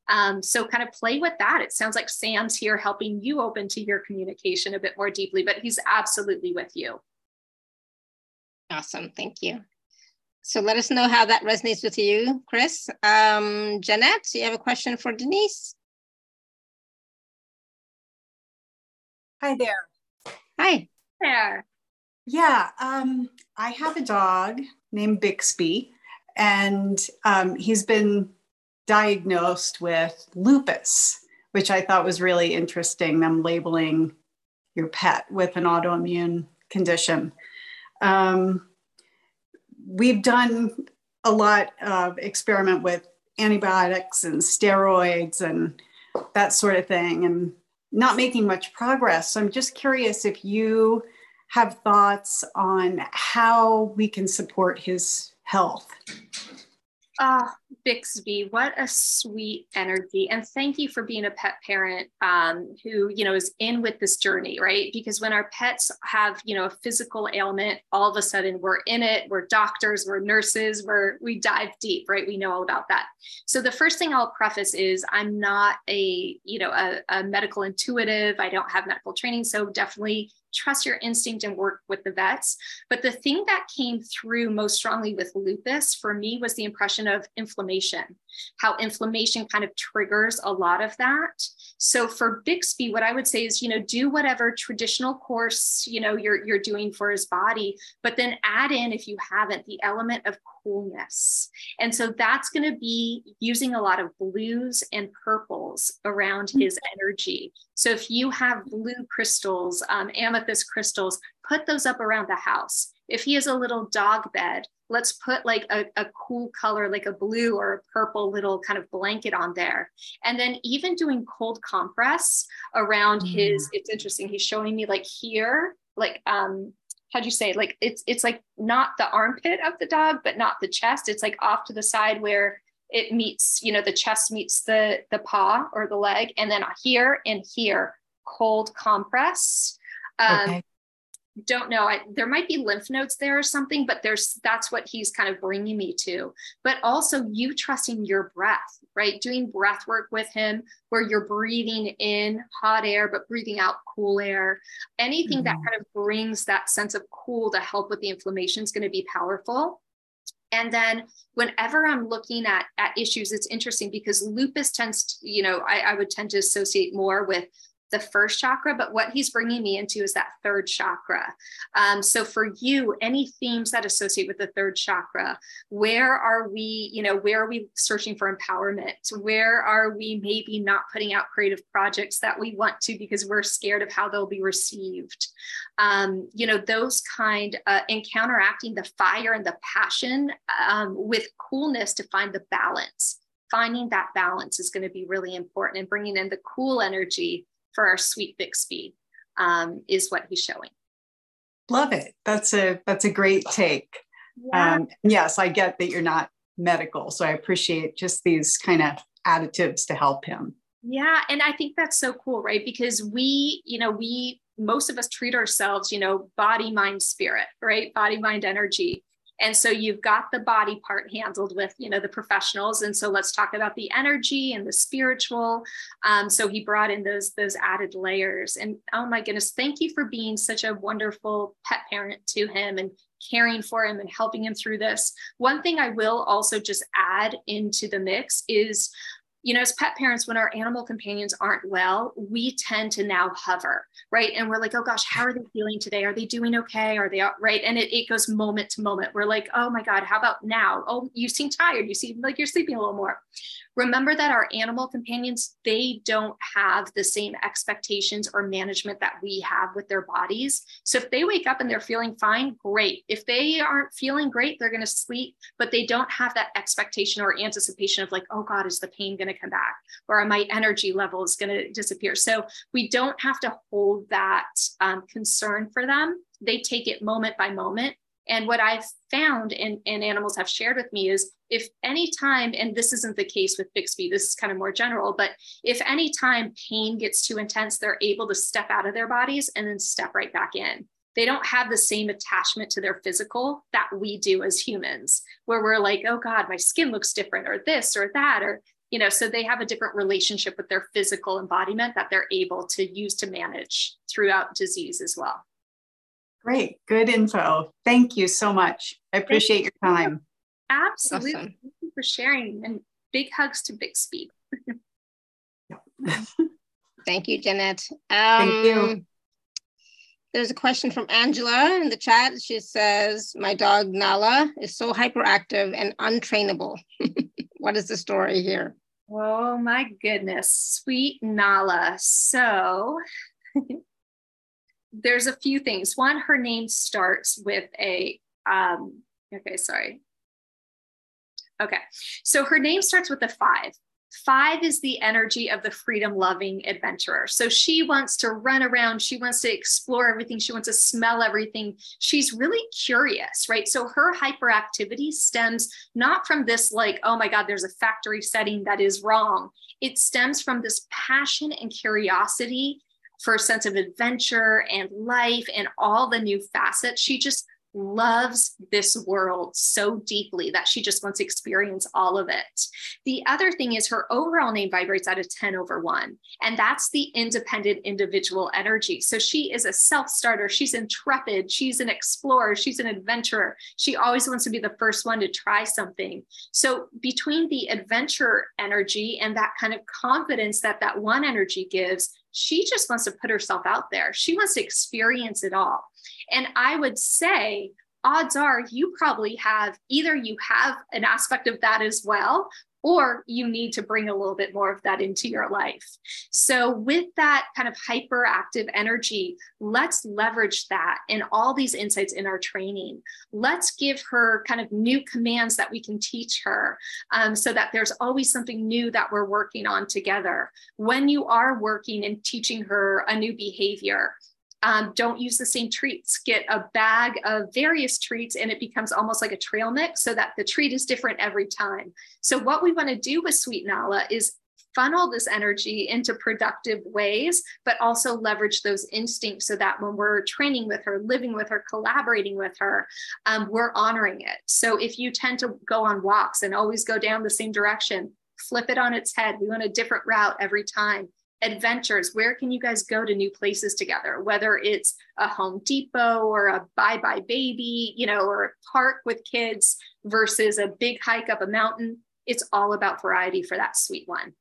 Um, so kind of play with that. It sounds like Sam's here helping you open to your communication a bit more deeply, but he's absolutely with you. Awesome, thank you. So let us know how that resonates with you, Chris. Um, Jeanette, do you have a question for Denise? Hi there. Hi. There. Yeah, um, I have a dog named Bixby, and um, he's been diagnosed with lupus, which I thought was really interesting, them labeling your pet with an autoimmune condition. Um, we've done a lot of experiment with antibiotics and steroids and that sort of thing and not making much progress. So I'm just curious if you have thoughts on how we can support his health. Ah, Bixby, what a sweet energy. And thank you for being a pet parent um, who, you know, is in with this journey, right? Because when our pets have, you know, a physical ailment, all of a sudden we're in it, we're doctors, we're nurses, we're, we dive deep, right? We know all about that. So the first thing I'll preface is I'm not a, you know, a, a medical intuitive. I don't have medical training. So definitely trust your instinct and work with the vets. But the thing that came through most strongly with lupus for me was the impression of inflammation, how inflammation kind of triggers a lot of that. So for Bixby, what I would say is, you know, do whatever traditional course, you know, you're you're doing for his body, but then add in, if you haven't, the element of coolness. And so that's going to be using a lot of blues and purples around his energy. So if you have blue crystals, um, amethyst crystals, put those up around the house. If he has a little dog bed, let's put like a, a cool color, like a blue or a purple little kind of blanket on there. And then even doing cold compress around mm. his, it's interesting. He's showing me like here, like um, how'd you say like it's it's like not the armpit of the dog but not the chest it's like off to the side where it meets you know the chest meets the the paw or the leg and then here and here cold compress um, okay don't know. I, there might be lymph nodes there or something but there's that's what he's kind of bringing me to. But also you trusting your breath right? Doing breath work with him where you're breathing in hot air but breathing out cool air. Anything mm-hmm. that kind of brings that sense of cool to help with the inflammation is going to be powerful. And then whenever I'm looking at, at issues, it's interesting because lupus tends to, you know, I, I would tend to associate more with the first chakra, but what he's bringing me into is that third chakra. Um, so for you, any themes that associate with the third chakra, where are we, you know, where are we searching for empowerment? Where are we maybe not putting out creative projects that we want to because we're scared of how they'll be received? Um, you know, those kind uh, and counteracting the fire and the passion um, with coolness to find the balance finding that balance is going to be really important and bringing in the cool energy for our sweet Bixby um, is what he's showing. Love it. That's a that's a great take. Yeah. Um, yes, I get that you're not medical, so I appreciate just these kind of additives to help him. Yeah, and I think that's so cool, right? Because we, you know, we most of us treat ourselves, you know, body, mind, spirit, right? Body, mind, energy. And so you've got the body part handled with, you know, the professionals. And so let's talk about the energy and the spiritual. Um, so he brought in those those added layers. And oh my goodness, thank you for being such a wonderful pet parent to him and caring for him and helping him through this. One thing I will also just add into the mix is you know, as pet parents, when our animal companions aren't well, we tend to now hover, right? And we're like, oh gosh, how are they feeling today? Are they doing okay? Are they right? And it, it goes moment to moment. We're like, oh my God, how about now? Oh, you seem tired. You seem like you're sleeping a little more. Remember that our animal companions, they don't have the same expectations or management that we have with their bodies. So if they wake up and they're feeling fine, great. If they aren't feeling great, they're going to sleep, but they don't have that expectation or anticipation of like, oh God, is the pain going to come back? Or are my energy level is going to disappear? So we don't have to hold that um, concern for them. They take it moment by moment and what I've found and, animals have shared with me is if any time, and this isn't the case with Bixby, this is kind of more general, but if any time pain gets too intense, they're able to step out of their bodies and then step right back in. They don't have the same attachment to their physical that we do as humans, where we're like, oh God, my skin looks different, or this or that, or you know, so they have a different relationship with their physical embodiment that they're able to use to manage throughout disease as well. Great, good info. Thank you so much. I appreciate your time. Absolutely. Awesome. Thank you for sharing and big hugs to Bixby. Thank you, Jeanette. Um, Thank you. There's a question from Angela in the chat. She says, My dog Nala is so hyperactive and untrainable. what is the story here? Oh my goodness, sweet Nala. So there's a few things. One, her name starts with a, um, okay, sorry. Okay, so her name starts with a five. Five is the energy of the freedom loving adventurer. So she wants to run around, she wants to explore everything, she wants to smell everything. She's really curious, right? So her hyperactivity stems not from this, like, oh my God, there's a factory setting that is wrong. It stems from this passion and curiosity for a sense of adventure and life and all the new facets. She just loves this world so deeply that she just wants to experience all of it. The other thing is her overall name vibrates at a 10 over 1, and that's the independent individual energy. So she is a self starter, she's intrepid, she's an explorer, she's an adventurer. She always wants to be the first one to try something. So between the adventure energy and that kind of confidence that that one energy gives, she just wants to put herself out there. She wants to experience it all. And I would say, odds are you probably have either you have an aspect of that as well, or you need to bring a little bit more of that into your life. So, with that kind of hyperactive energy, let's leverage that and all these insights in our training. Let's give her kind of new commands that we can teach her um, so that there's always something new that we're working on together. When you are working and teaching her a new behavior, um, don't use the same treats. Get a bag of various treats and it becomes almost like a trail mix so that the treat is different every time. So, what we want to do with Sweet Nala is funnel this energy into productive ways, but also leverage those instincts so that when we're training with her, living with her, collaborating with her, um, we're honoring it. So, if you tend to go on walks and always go down the same direction, flip it on its head. We want a different route every time adventures where can you guys go to new places together? Whether it's a home depot or a buybuy BABY you know or a park with kids versus a big hike up a mountain it's all about variety for that sweet one.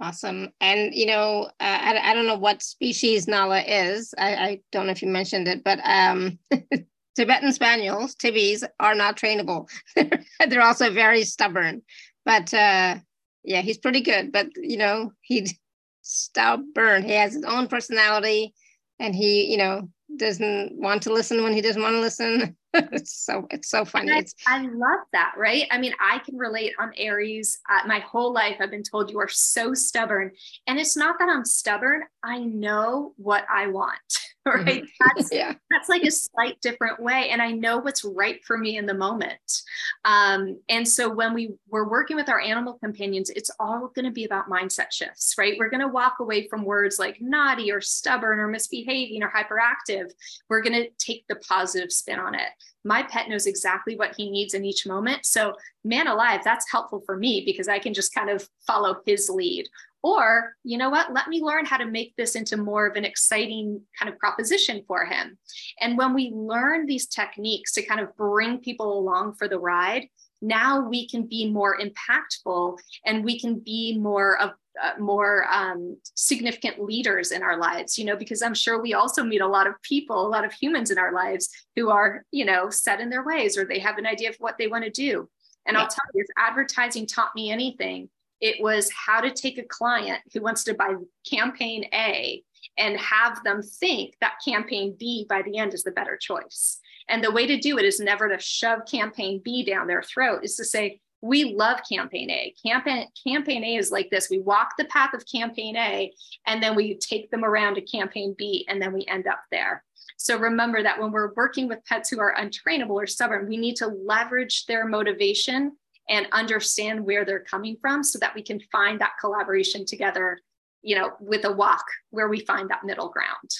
Awesome. And you know uh, I, I don't know what species nala is. I, I don't know if you mentioned it but um tibetan spaniels tibbies are not trainable. They're also very stubborn. But uh yeah, he's pretty good, but you know, he he's stubborn. He has his own personality and he, you know, doesn't want to listen when he doesn't want to listen. it's so it's so funny. I, I, love that, right? I mean, I can relate on Aries. Uh, my whole life, I've been told you are so stubborn, and it's not that I'm stubborn. I know what I want. right mm-hmm. that's yeah. that's like a slight different way and i know what's right for me in the moment um, and so when we were working with our animal companions it's all going to be about mindset shifts right we're going to walk away from words like naughty or stubborn or misbehaving or hyperactive we're going to take the positive spin on it my pet knows exactly what he needs in each moment. So man alive that's helpful for me because i can just kind of follow his lead. Or, you know what, let me learn how to make this into more of an exciting kind of proposition for him. And when we learn these techniques to kind of bring people along for the ride, now we can be more impactful and we can be more of uh, more um, significant leaders in our lives you know because i'm sure we also meet a lot of people a lot of humans in our lives who are you know set in their ways or they have an idea of what they want to do and i'll tell you if advertising taught me anything it was how to take a client who wants to buy campaign A and have them think that campaign B by the end is the better choice. And the way to do it is never to shove campaign B down their throat, is to say, we love campaign A. Campaign, campaign A is like this. We walk the path of campaign A and then we take them around to campaign B and then we end up there. So remember that when we're working with pets who are untrainable or stubborn, we need to leverage their motivation and understand where they're coming from so that we can find that collaboration together you know with a walk where we find that middle ground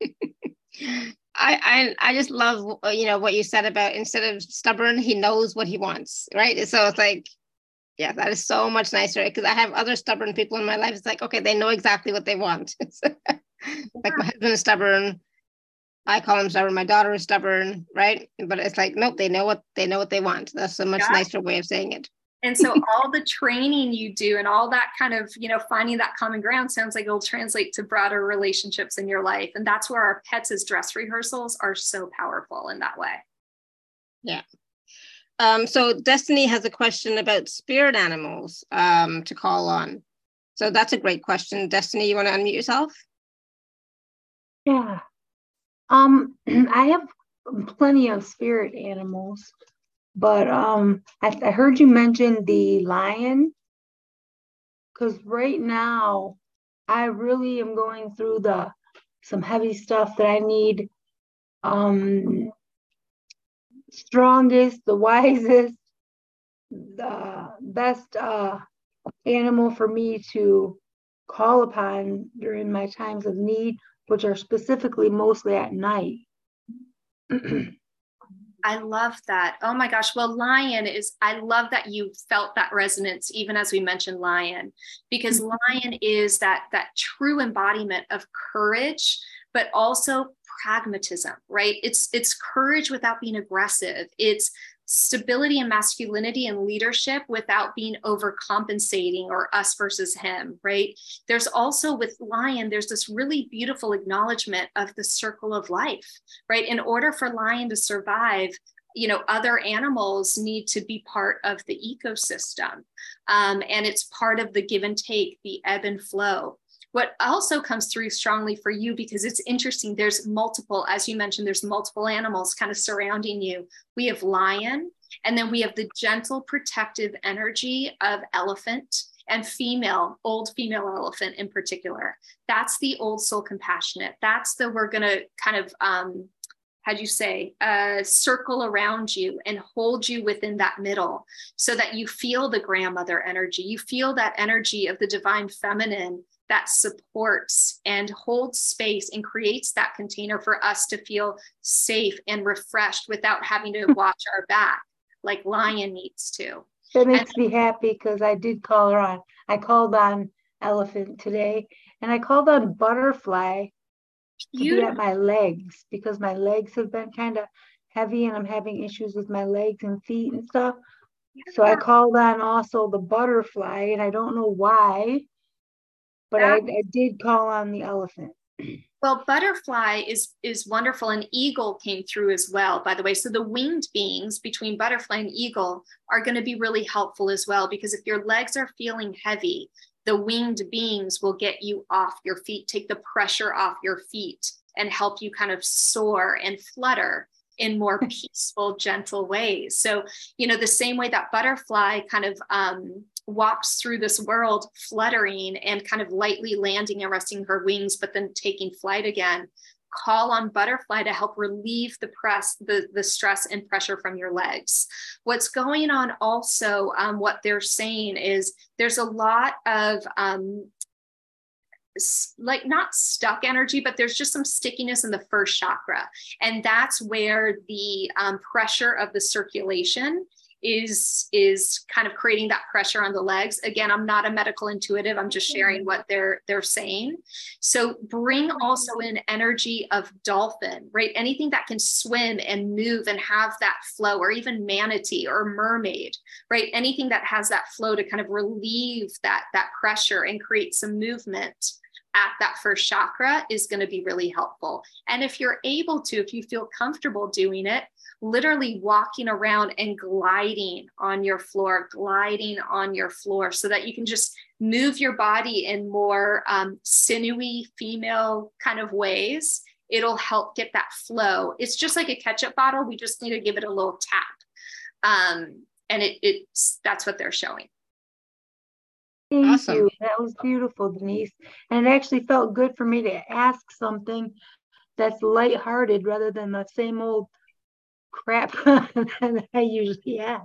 I, I I just love uh, you know what you said about instead of stubborn, he knows what he wants, right? So it's like, yeah, that is so much nicer because I have other stubborn people in my life. It's like, okay, they know exactly what they want. like my husband is stubborn, I call him stubborn. My daughter is stubborn, right? But it's like, nope, they know what they know what they want. That's a much yeah. nicer way of saying it. And so all the training you do and all that kind of, you know, finding that common ground sounds like it'll translate to broader relationships in your life. And that's where our pets as dress rehearsals are so powerful in that way. Yeah. Um, so Destiny has a question about spirit animals um, to call on. So that's a great question. Destiny, you want to unmute yourself? Yeah. Um, I have plenty of spirit animals. But um, I, I heard you mention the lion. Because right now, I really am going through the some heavy stuff that I need. Um, strongest, the wisest, the best uh, animal for me to call upon during my times of need, which are specifically mostly at night. I love that. Oh my gosh. Well, lion is, I love that you felt that resonance, even as we mentioned lion, because mm-hmm. lion is that, that true embodiment of courage, but also pragmatism, right? It's, it's courage without being aggressive. It's stability and masculinity and leadership without being overcompensating or us versus him, right? There's also with Lion, there's this really beautiful acknowledgement of the circle of life, right? In order for Lion to survive, you know other animals need to be part of the ecosystem um, and it's part of the give and take the ebb and flow what also comes through strongly for you because it's interesting there's multiple as you mentioned there's multiple animals kind of surrounding you. We have lion and then we have the gentle protective energy of elephant and female old female elephant in particular. That's the old soul compassionate. That's the we're going to kind of um, how'd you say, uh, circle around you and hold you within that middle so that you feel the grandmother energy. You feel that energy of the divine feminine that supports and holds space and creates that container for us to feel safe and refreshed without having to hmm. watch our back like Lion needs to. It makes and, me happy because I did call her on. I called on Elephant today and I called on Butterfly to at my legs because my legs have been kind of heavy and I'm having issues with my legs and feet and stuff. So I called on also the butterfly and I don't know why but I, I did call on the elephant. Well, butterfly is is wonderful, and eagle came through as well. By the way, so the winged beings between butterfly and eagle are going to be really helpful as well because if your legs are feeling heavy, the winged beings will get you off your feet, take the pressure off your feet, and help you kind of soar and flutter in more peaceful, gentle ways. So, you know, the same way that butterfly kind of um, walks through this world fluttering and kind of lightly landing and resting her wings, but then taking flight again. Call on butterfly to help relieve the press, the, the stress and pressure from your legs. What's going on also, um, what they're saying is there's a lot of um, like not stuck energy, but there's just some stickiness in the first chakra. And that's where the um, pressure of the circulation is is kind of creating that pressure on the legs. Again i'm not a medical intuitive. I'm just sharing mm-hmm. what they're they're saying. So bring also in energy of dolphin right? Anything that can swim and move and have that flow or even manatee or mermaid right? Anything that has that flow to kind of relieve that that pressure and create some movement at that first chakra is going to be really helpful. And if you're able to, if you feel comfortable doing it, literally walking around and gliding on your floor, gliding on your floor so that you can just move your body in more um, sinewy female kind of ways. It'll help get that flow. It's just like a ketchup bottle. We just need to give it a little tap. Um, and it, it's that's what they're showing. Thank awesome. you. That was beautiful, Denise. And it actually felt good for me to ask something that's lighthearted rather than the same old crap that I usually ask.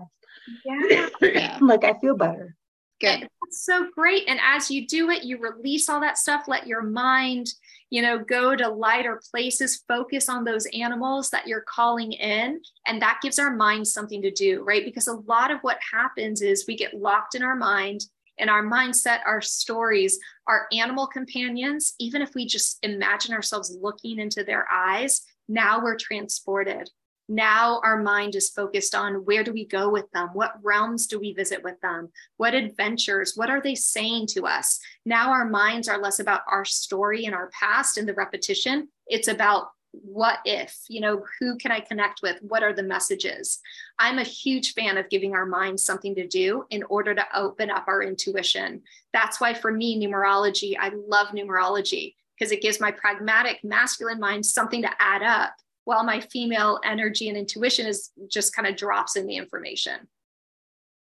Yeah. like I feel better. Good. That's so great. And as you do it, you release all that stuff, let your mind, you know, go to lighter places, focus on those animals that you're calling in. And that gives our mind something to do, right? Because a lot of what happens is we get locked in our mind in our mindset, our stories, our animal companions, even if we just imagine ourselves looking into their eyes, now we're transported. Now our mind is focused on where do we go with them? What realms do we visit with them? What adventures? What are they saying to us? Now our minds are less about our story and our past and the repetition. It's about what if you know who can i connect with what are the messages i'm a huge fan of giving our minds something to do in order to open up our intuition that's why for me numerology i love numerology because it gives my pragmatic masculine mind something to add up while my female energy and intuition is just kind of drops in the information.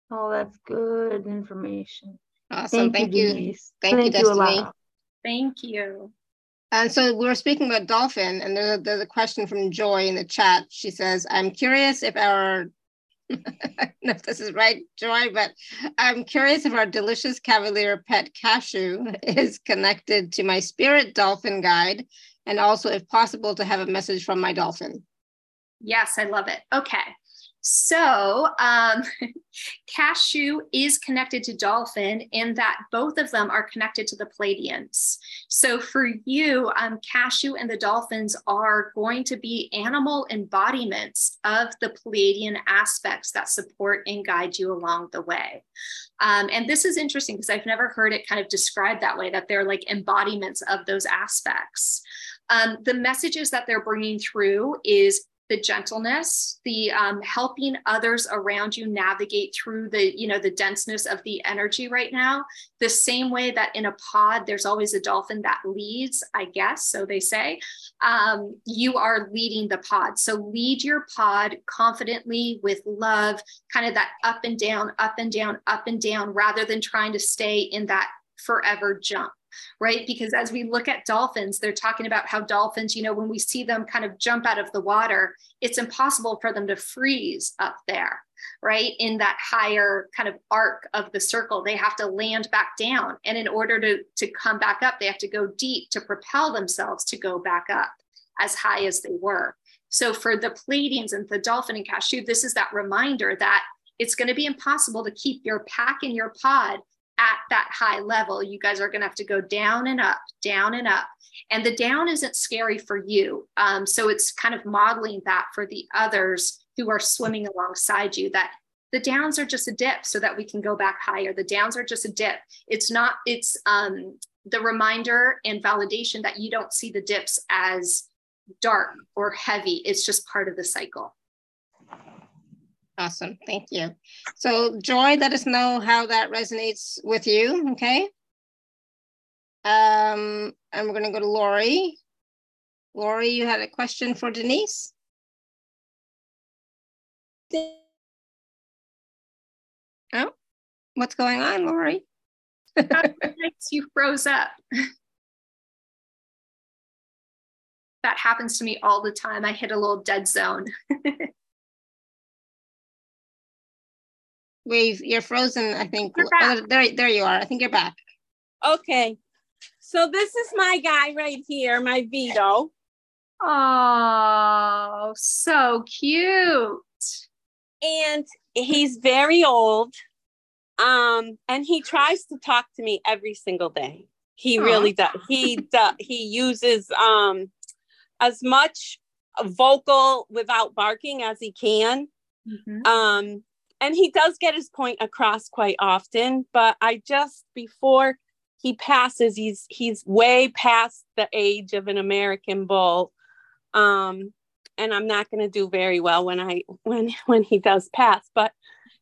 Oh, that's good information. Awesome. Thank, Thank you. you. Thank, Thank, you, Destiny. You Thank you. And so we were speaking about dolphin, and there's a, there's a question from Joy in the chat. She says, "I'm curious if our if this is right, Joy, but I'm curious if our delicious Cavalier pet cashew is connected to my spirit dolphin guide, and also, if possible, to have a message from my dolphin." Yes, I love it. Okay. So, um, Cashew is connected to Dolphin in that both of them are connected to the Pleiadians. So, for you, um, Cashew and the Dolphins are going to be animal embodiments of the Pleiadian aspects that support and guide you along the way. Um, and this is interesting because I've never heard it kind of described that way, that they're like embodiments of those aspects. Um, the messages that they're bringing through is the gentleness the um, helping others around you navigate through the you know the denseness of the energy right now. The same way that in a pod there's always a dolphin that leads i guess so they say. Um, you are leading the pod. So lead your pod confidently with love kind of that up and down up and down up and down rather than trying to stay in that forever jump right? Because as we look at dolphins, they're talking about how dolphins, you know, when we see them kind of jump out of the water, it's impossible for them to freeze up there, right? In that higher kind of arc of the circle, they have to land back down. And in order to, to come back up, they have to go deep to propel themselves to go back up as high as they were. So for the Pleiadians and the dolphin and cashew, this is that reminder that it's going to be impossible to keep your pack in your pod at that high level, you guys are going to have to go down and up, down and up. And the down isn't scary for you. Um, so it's kind of modeling that for the others who are swimming alongside you that the downs are just a dip so that we can go back higher. The downs are just a dip. It's not, it's um, the reminder and validation that you don't see the dips as dark or heavy. It's just part of the cycle. Awesome. Thank you. So Joy, let us know how that resonates with you. Okay. Um, and we're going to go to Lori. Lori, you had a question for Denise? Oh, what's going on, Lori? you froze up. that happens to me all the time. I hit a little dead zone. Wave, you're frozen, I think. Oh, there, there you are. I think you're back. Okay. So this is my guy right here, my Vito. Oh, so cute. And he's very old. Um, and he tries to talk to me every single day. He Aww. really does. He does. He uses um as much vocal without barking as he can. Mm-hmm. Um, and he does get his point across quite often but i just before he passes he's he's way past the age of an american bull. Um and i'm not going to do very well when i when when he does pass but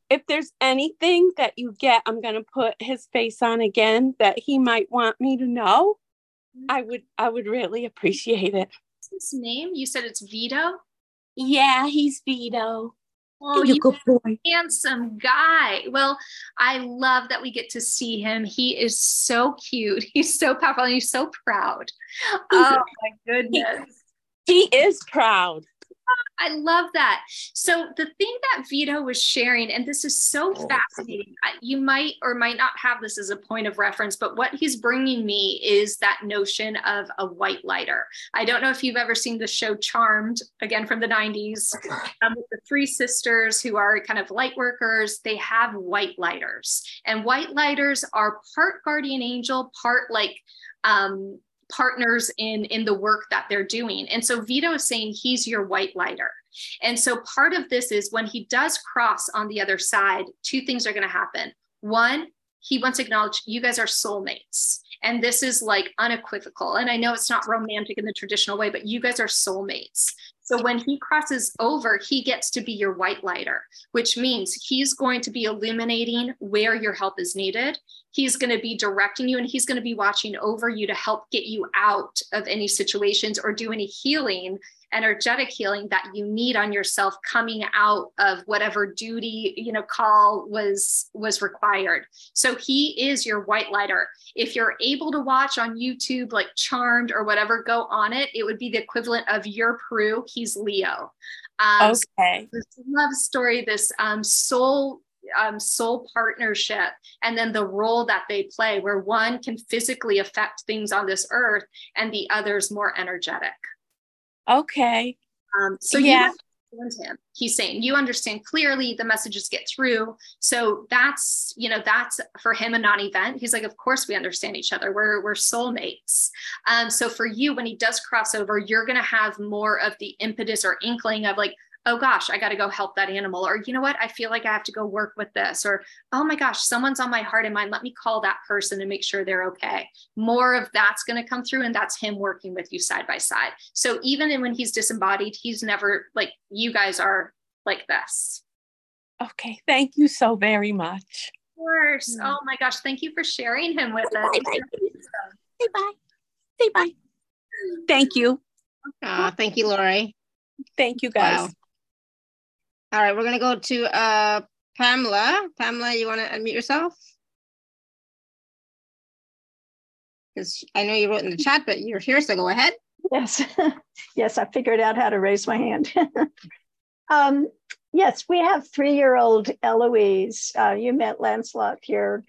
if there's anything that you get i'm going to put his face on again that he might want me to know. I would i would really appreciate it. His name? You said it's vito? Yeah he's vito Oh, you good boy. handsome guy. Well, I love that we get to see him. He is so cute. He's so powerful and he's so proud. Oh my goodness. He, he is proud. I love that. So the thing that Vito was sharing, and this is so oh, fascinating. You might or might not have this as a point of reference, but what he's bringing me is that notion of a white lighter. I don't know if you've ever seen the show Charmed, again from the 90s, um, with the three sisters who are kind of light workers. They have white lighters, and white lighters are part guardian angel, part like um, partners in in the work that they're doing. And so vito is saying he's your white lighter. And so part of this is when he does cross on the other side two things are going to happen. One he wants to acknowledge you guys are soulmates. And this is like unequivocal. And i know it's not romantic in the traditional way but you guys are soulmates so when he crosses over, he gets to be your white lighter, which means he's going to be illuminating where your help is needed. he's going to be directing you and he's going to be watching over you to help get you out of any situations or do any healing energetic healing that you need on yourself coming out of whatever duty you know call was was required. So he is your white lighter. If you're able to watch on youtube like charmed or whatever go on it it would be the equivalent of your Piper he's leo. Um, okay. so this love story this um, soul um, soul partnership and then the role that they play where one can physically affect things on this earth and the other's more energetic Okay. Um, so yeah. him. He's saying you understand clearly the messages get through. So that's, you know, that's for him a non-event. He's like, of course we understand each other. We're we're soulmates. Um, so for you, when he does cross over, you're gonna have more of the impetus or inkling of like, oh gosh, I got to go help that animal. Or, you know what, I feel like I have to go work with this. Or, oh my gosh, someone's on my heart and mind. Let me call that person and make sure they're okay. More of that's going to come through. And that's him working with you side by side. So even when he's disembodied, he's never like, you guys are like this. Okay. Thank you so very much. Of course. Oh my gosh. Thank you for sharing him with us. Say bye. Say bye. Thank you. Uh, thank you, Lori. Thank you, guys. Wow. All right, we're gonna go to uh, Pamela. Pamela, you want to unmute yourself? Because I know you wrote in the chat, but you're here, so go ahead. Yes, yes, I figured out how to raise my hand. um, yes, we have three-year-old Eloise. Uh, you met Lancelot here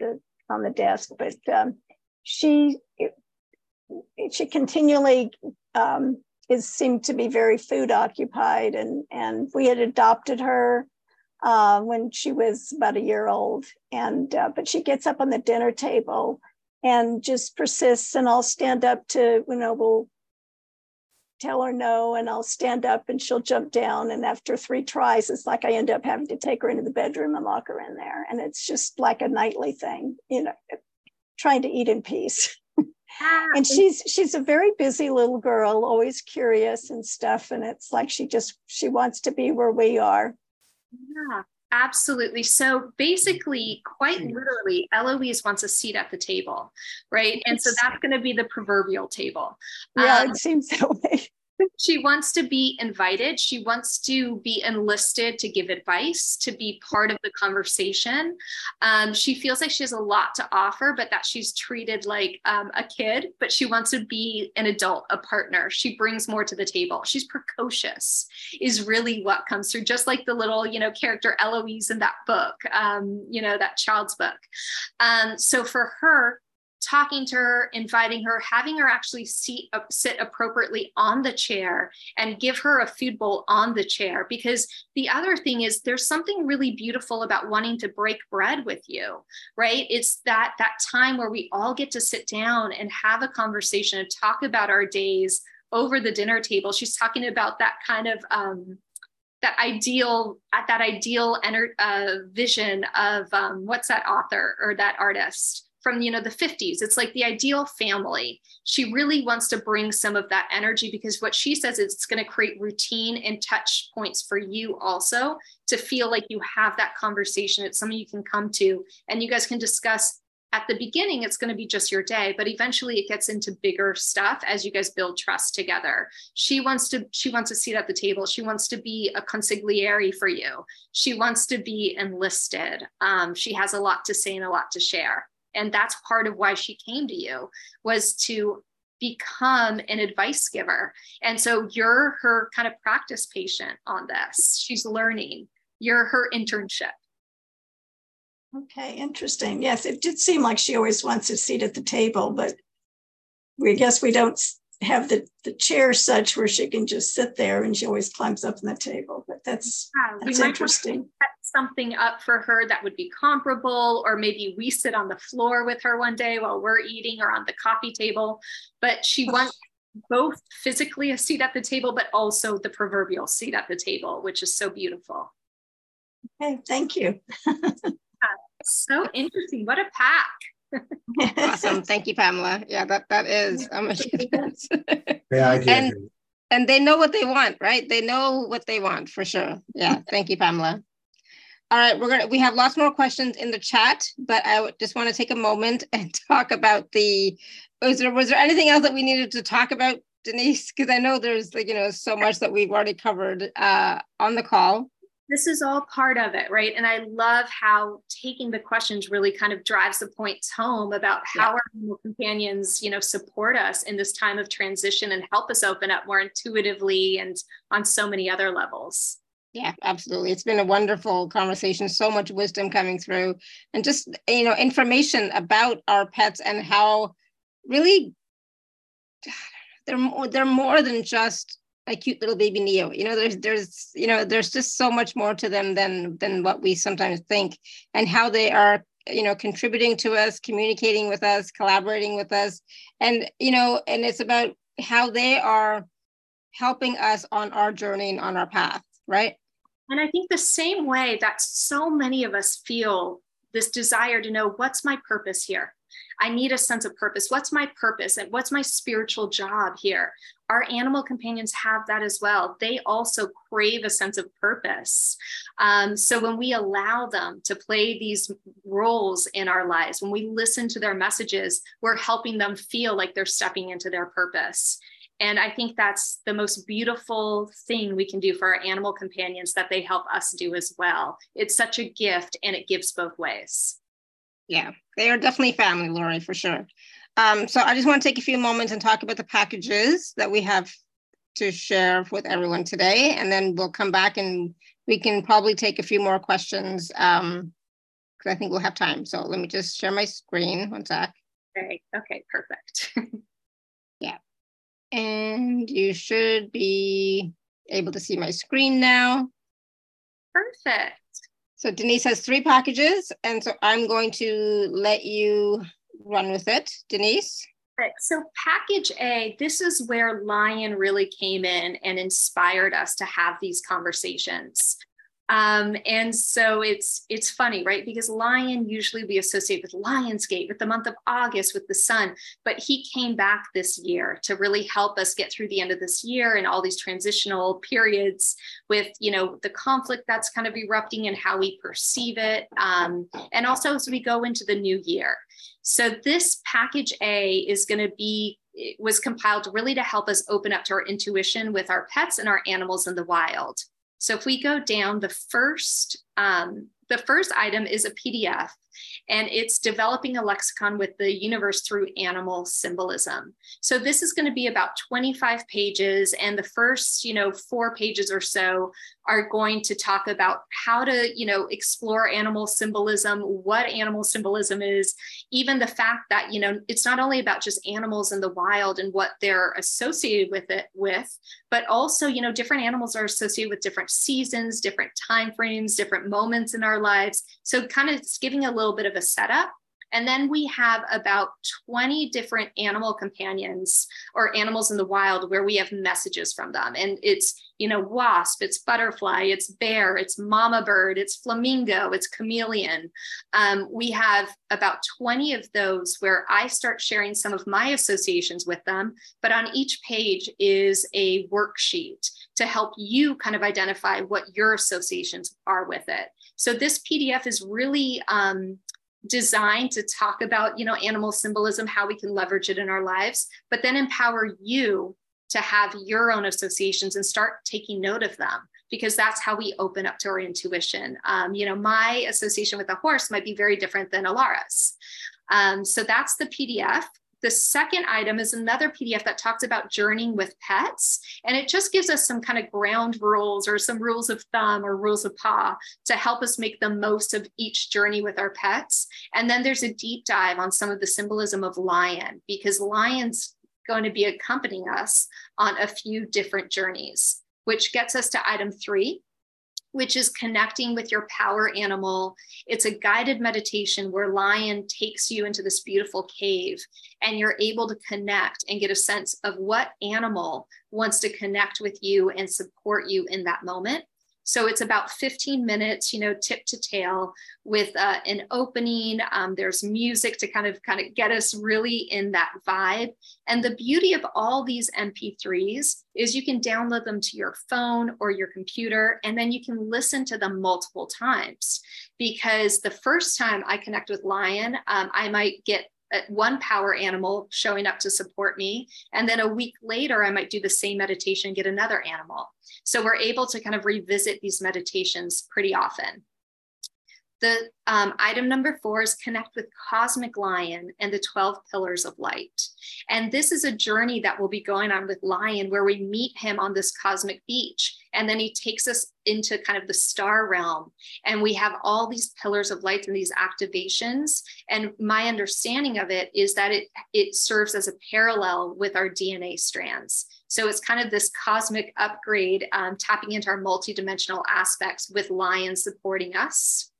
on the desk, but um, she she continually um, is seemed to be very food occupied and and we had adopted her uh, when she was about a year old and uh, but she gets up on the dinner table and just persists and i'll stand up to you know we'll tell her no and i'll stand up and she'll jump down and after three tries it's like i end up having to take her into the bedroom and lock her in there and it's just like a nightly thing you know trying to eat in peace and she's she's a very busy little girl always curious and stuff and it's like she just she wants to be where we are. Yeah absolutely. So basically quite literally eloise wants a seat at the table right? And so that's going to be the proverbial table. Yeah um, it seems that way she wants to be invited. She wants to be enlisted to give advice, to be part of the conversation. Um, she feels like she has a lot to offer, but that she's treated like um, a kid, but she wants to be an adult, a partner. She brings more to the table. She's precocious, is really what comes through, just like the little, you know, character Eloise in that book, um, you know, that child's book. Um, so for her, talking to her, inviting her, having her actually seat, uh, sit appropriately on the chair and give her a food bowl on the chair. Because the other thing is there's something really beautiful about wanting to break bread with you, right? It's that that time where we all get to sit down and have a conversation and talk about our days over the dinner table. She's talking about that kind of um, that ideal at that ideal uh, vision of um, what's that author or that artist from you know the 50s it's like the ideal family. She really wants to bring some of that energy because what she says is it's going to create routine and touch points for you also to feel like you have that conversation. It's something you can come to and you guys can discuss at the beginning it's going to be just your day but eventually it gets into bigger stuff as you guys build trust together. She wants to she wants a seat at the table. She wants to be a consigliere for you. She wants to be enlisted. Um, she has a lot to say and a lot to share and that's part of why she came to you was to become an advice giver. And so you're her kind of practice patient on this. She's learning. You're her internship. Okay interesting. Yes it did seem like she always wants a seat at the table but we guess we don't have the, the chair such where she can just sit there and she always climbs up on the table. But that's, yeah, that's interesting. Set something up for her that would be comparable, or maybe we sit on the floor with her one day while we're eating or on the coffee table. But she wants both physically a seat at the table, but also the proverbial seat at the table, which is so beautiful. Okay, thank you. Uh, so interesting. What a pack awesome. Thank you, Pamela. Yeah, that that is. Oh my goodness. yeah, and and they know what they want, right? They know what they want for sure. Yeah. Thank you, Pamela. All right, we're gonna we have lots more questions in the chat, but I just want to take a moment and talk about the. Was there was there anything else that we needed to talk about, Denise? Because I know there's like you know so much that we've already covered uh, on the call this is all part of it, right? And I love how taking the questions really kind of drives the points home about how yeah. our animal companions, you know, support us in this time of transition and help us open up more intuitively and on so many other levels. Yeah, absolutely. It's been a wonderful conversation. So much wisdom coming through, and just you know, information about our pets and how really they're more, they're more than just a cute little baby Neo. You know, there's there's you know there's just so much more to them than than what we sometimes think, and how they are you know contributing to us, communicating with us, collaborating with us, and you know, and it's about how they are helping us on our journey and on our path, right? And I think the same way that so many of us feel this desire to know what's my purpose here I need a sense of purpose. What's my purpose and what's my spiritual job here? Our animal companions have that as well. They also crave a sense of purpose. Um, so when we allow them to play these roles in our lives, when we listen to their messages, we're helping them feel like they're stepping into their purpose. And I think that's the most beautiful thing we can do for our animal companions that they help us do as well. It's such a gift and it gives both ways. Yeah, they are definitely family, Lori, for sure. Um, so I just want to take a few moments and talk about the packages that we have to share with everyone today, and then we'll come back and we can probably take a few more questions because um, I think we'll have time. So let me just share my screen. One sec. Okay. Okay. Perfect. yeah, and you should be able to see my screen now. Perfect. So Denise has three packages, and so I'm going to let you run with it, Denise. So, package A, this is where Lion really came in and inspired us to have these conversations. Um, and so it's it's funny, right? Because lion usually we associate with Lionsgate, with the month of August, with the sun, but he came back this year to really help us get through the end of this year and all these transitional periods with you know the conflict that's kind of erupting and how we perceive it, um, and also as we go into the new year. So this package A is going to be was compiled really to help us open up to our intuition with our pets and our animals in the wild. So if we go down, the first um, the first item is a PDF and it's developing a lexicon with the universe through animal symbolism. So this is going to be about 25 pages and the first, you know, 4 pages or so are going to talk about how to, you know, explore animal symbolism, what animal symbolism is, even the fact that, you know, it's not only about just animals in the wild and what they're associated with it with, but also, you know, different animals are associated with different seasons, different time frames, different moments in our lives. So kind of it's giving a little bit of a setup and then we have about 20 different animal companions or animals in the wild where we have messages from them. And it's, you know, wasp, it's butterfly, it's bear, it's mama bird, it's flamingo, it's chameleon. Um, we have about 20 of those where I start sharing some of my associations with them. But on each page is a worksheet to help you kind of identify what your associations are with it. So this PDF is really um, designed to talk about you know animal symbolism how we can leverage it in our lives but then empower you to have your own associations and start taking note of them because that's how we open up to our intuition. Um, you know my association with a horse might be very different than alara's. Um, so that's the pdf the second item is another PDF that talks about journeying with pets. And it just gives us some kind of ground rules or some rules of thumb or rules of paw to help us make the most of each journey with our pets. And then there's a deep dive on some of the symbolism of lion, because lion's going to be accompanying us on a few different journeys, which gets us to item three, which is connecting with your power animal. It's a guided meditation where Lion takes you into this beautiful cave and you're able to connect and get a sense of what animal wants to connect with you and support you in that moment. So it's about 15 minutes, you know, tip to tail with uh, an opening. Um, there's music to kind of kind of get us really in that vibe. And the beauty of all these MP3s is you can download them to your phone or your computer, and then you can listen to them multiple times. Because the first time I connect with Lion, um, I might get Uh, one power animal showing up to support me. And then a week later, I might do the same meditation, get another animal. So we're able to kind of revisit these meditations pretty often. The um, item number four is connect with Cosmic Lion and the 12 pillars of light. And this is a journey that will be going on with Lion where we meet him on this cosmic beach. And then he takes us into kind of the star realm. And we have all these pillars of light and these activations. And my understanding of it is that it, it serves as a parallel with our DNA strands. So it's kind of this cosmic upgrade, um, tapping into our multidimensional aspects with Lion supporting us.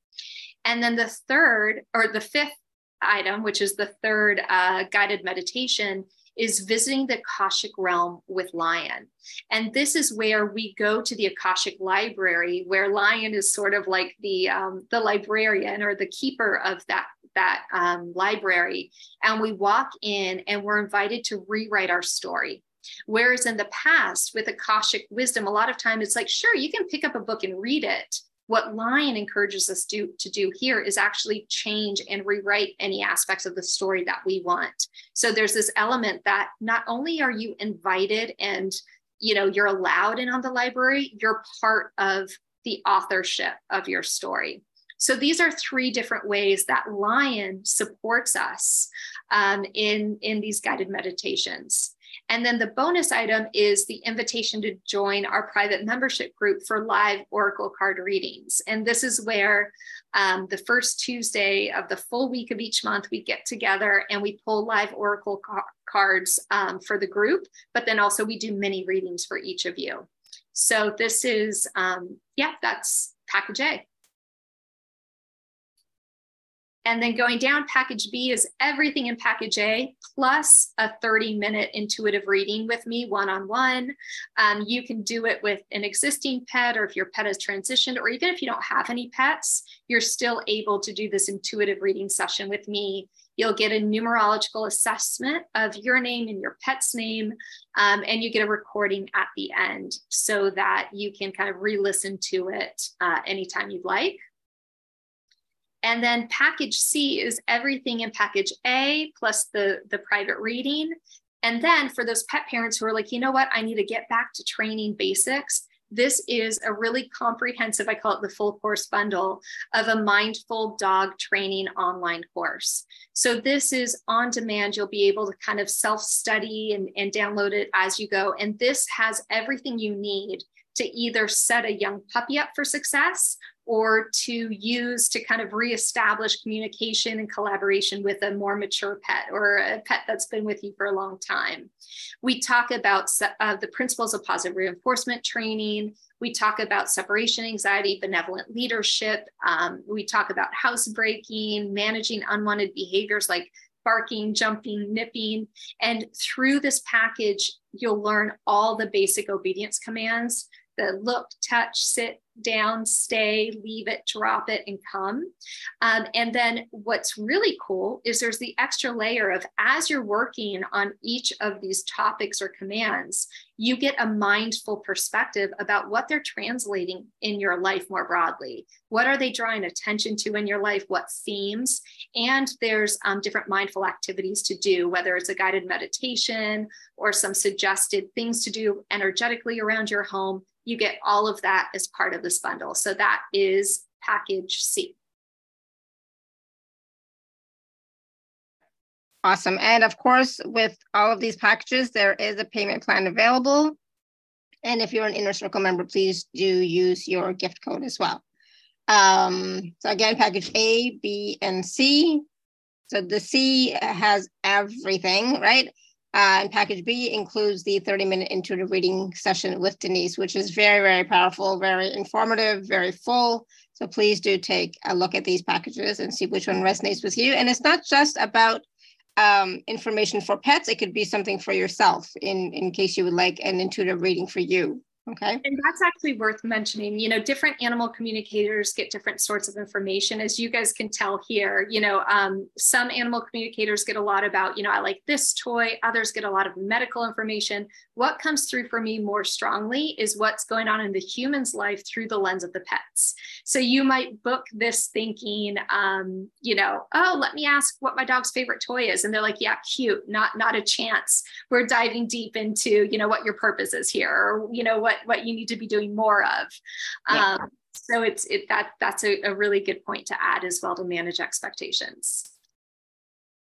And then the third or the fifth item, which is the third uh, guided meditation, is visiting the Akashic realm with Lion. And this is where we go to the Akashic library, where Lion is sort of like the, um, the librarian or the keeper of that, that um, library. And we walk in and we're invited to rewrite our story. Whereas in the past with Akashic wisdom, a lot of time it's like, sure, you can pick up a book and read it. What Lion encourages us to, to do here is actually change and rewrite any aspects of the story that we want. So there's this element that not only are you invited and you know you're allowed in on the library, you're part of the authorship of your story. So these are three different ways that Lion supports us um, in, in these guided meditations. And then the bonus item is the invitation to join our private membership group for live Oracle card readings. And this is where um, the first Tuesday of the full week of each month, we get together and we pull live Oracle ca- cards um, for the group, but then also we do mini readings for each of you. So this is, um, yeah, that's package A. And then going down, package B is everything in package A plus a 30 minute intuitive reading with me one on one. You can do it with an existing pet, or if your pet has transitioned, or even if you don't have any pets, you're still able to do this intuitive reading session with me. You'll get a numerological assessment of your name and your pet's name, um, and you get a recording at the end so that you can kind of re listen to it uh, anytime you'd like. And then package C is everything in package A plus the, the private reading. And then for those pet parents who are like, you know what, I need to get back to training basics, this is a really comprehensive, I call it the full course bundle of a mindful dog training online course. So this is on demand. You'll be able to kind of self study and, and download it as you go. And this has everything you need to either set a young puppy up for success or to use to kind of reestablish communication and collaboration with a more mature pet or a pet that's been with you for a long time. We talk about uh, the principles of positive reinforcement training. We talk about separation anxiety, benevolent leadership. Um, we talk about housebreaking, managing unwanted behaviors like barking, jumping, nipping. And through this package, you'll learn all the basic obedience commands the look, touch, sit, down, stay, leave it, drop it, and come. Um, and then what's really cool is there's the extra layer of as you're working on each of these topics or commands, you get a mindful perspective about what they're translating in your life more broadly. What are they drawing attention to in your life? What themes? And there's um, different mindful activities to do, whether it's a guided meditation or some suggested things to do energetically around your home you get all of that as part of this bundle. So that is package C. Awesome. And of course, with all of these packages, there is a payment plan available. And if you're an Inner Circle member, please do use your gift code as well. Um, so again, package A, B, and C. So the C has everything, right? Uh, and package B includes the 30 minute intuitive reading session with Denise, which is very, very powerful, very informative, very full. So please do take a look at these packages and see which one resonates with you. And it's not just about um, information for pets, it could be something for yourself in, in case you would like an intuitive reading for you, Okay. And that's actually worth mentioning. You know, different animal communicators get different sorts of information. As you guys can tell here, you know, um, some animal communicators get a lot about, you know, I like this toy, others get a lot of medical information. What comes through for me more strongly is what's going on in the human's life through the lens of the pets. So you might book this thinking, um, you know, oh, let me ask what my dog's favorite toy is. And they're like, yeah, cute, not, not a chance. We're diving deep into, you know, what your purpose is here, or, you know, what what you need to be doing more of. Yeah. Um, so it's it that that's a, a really good point to add as well to manage expectations.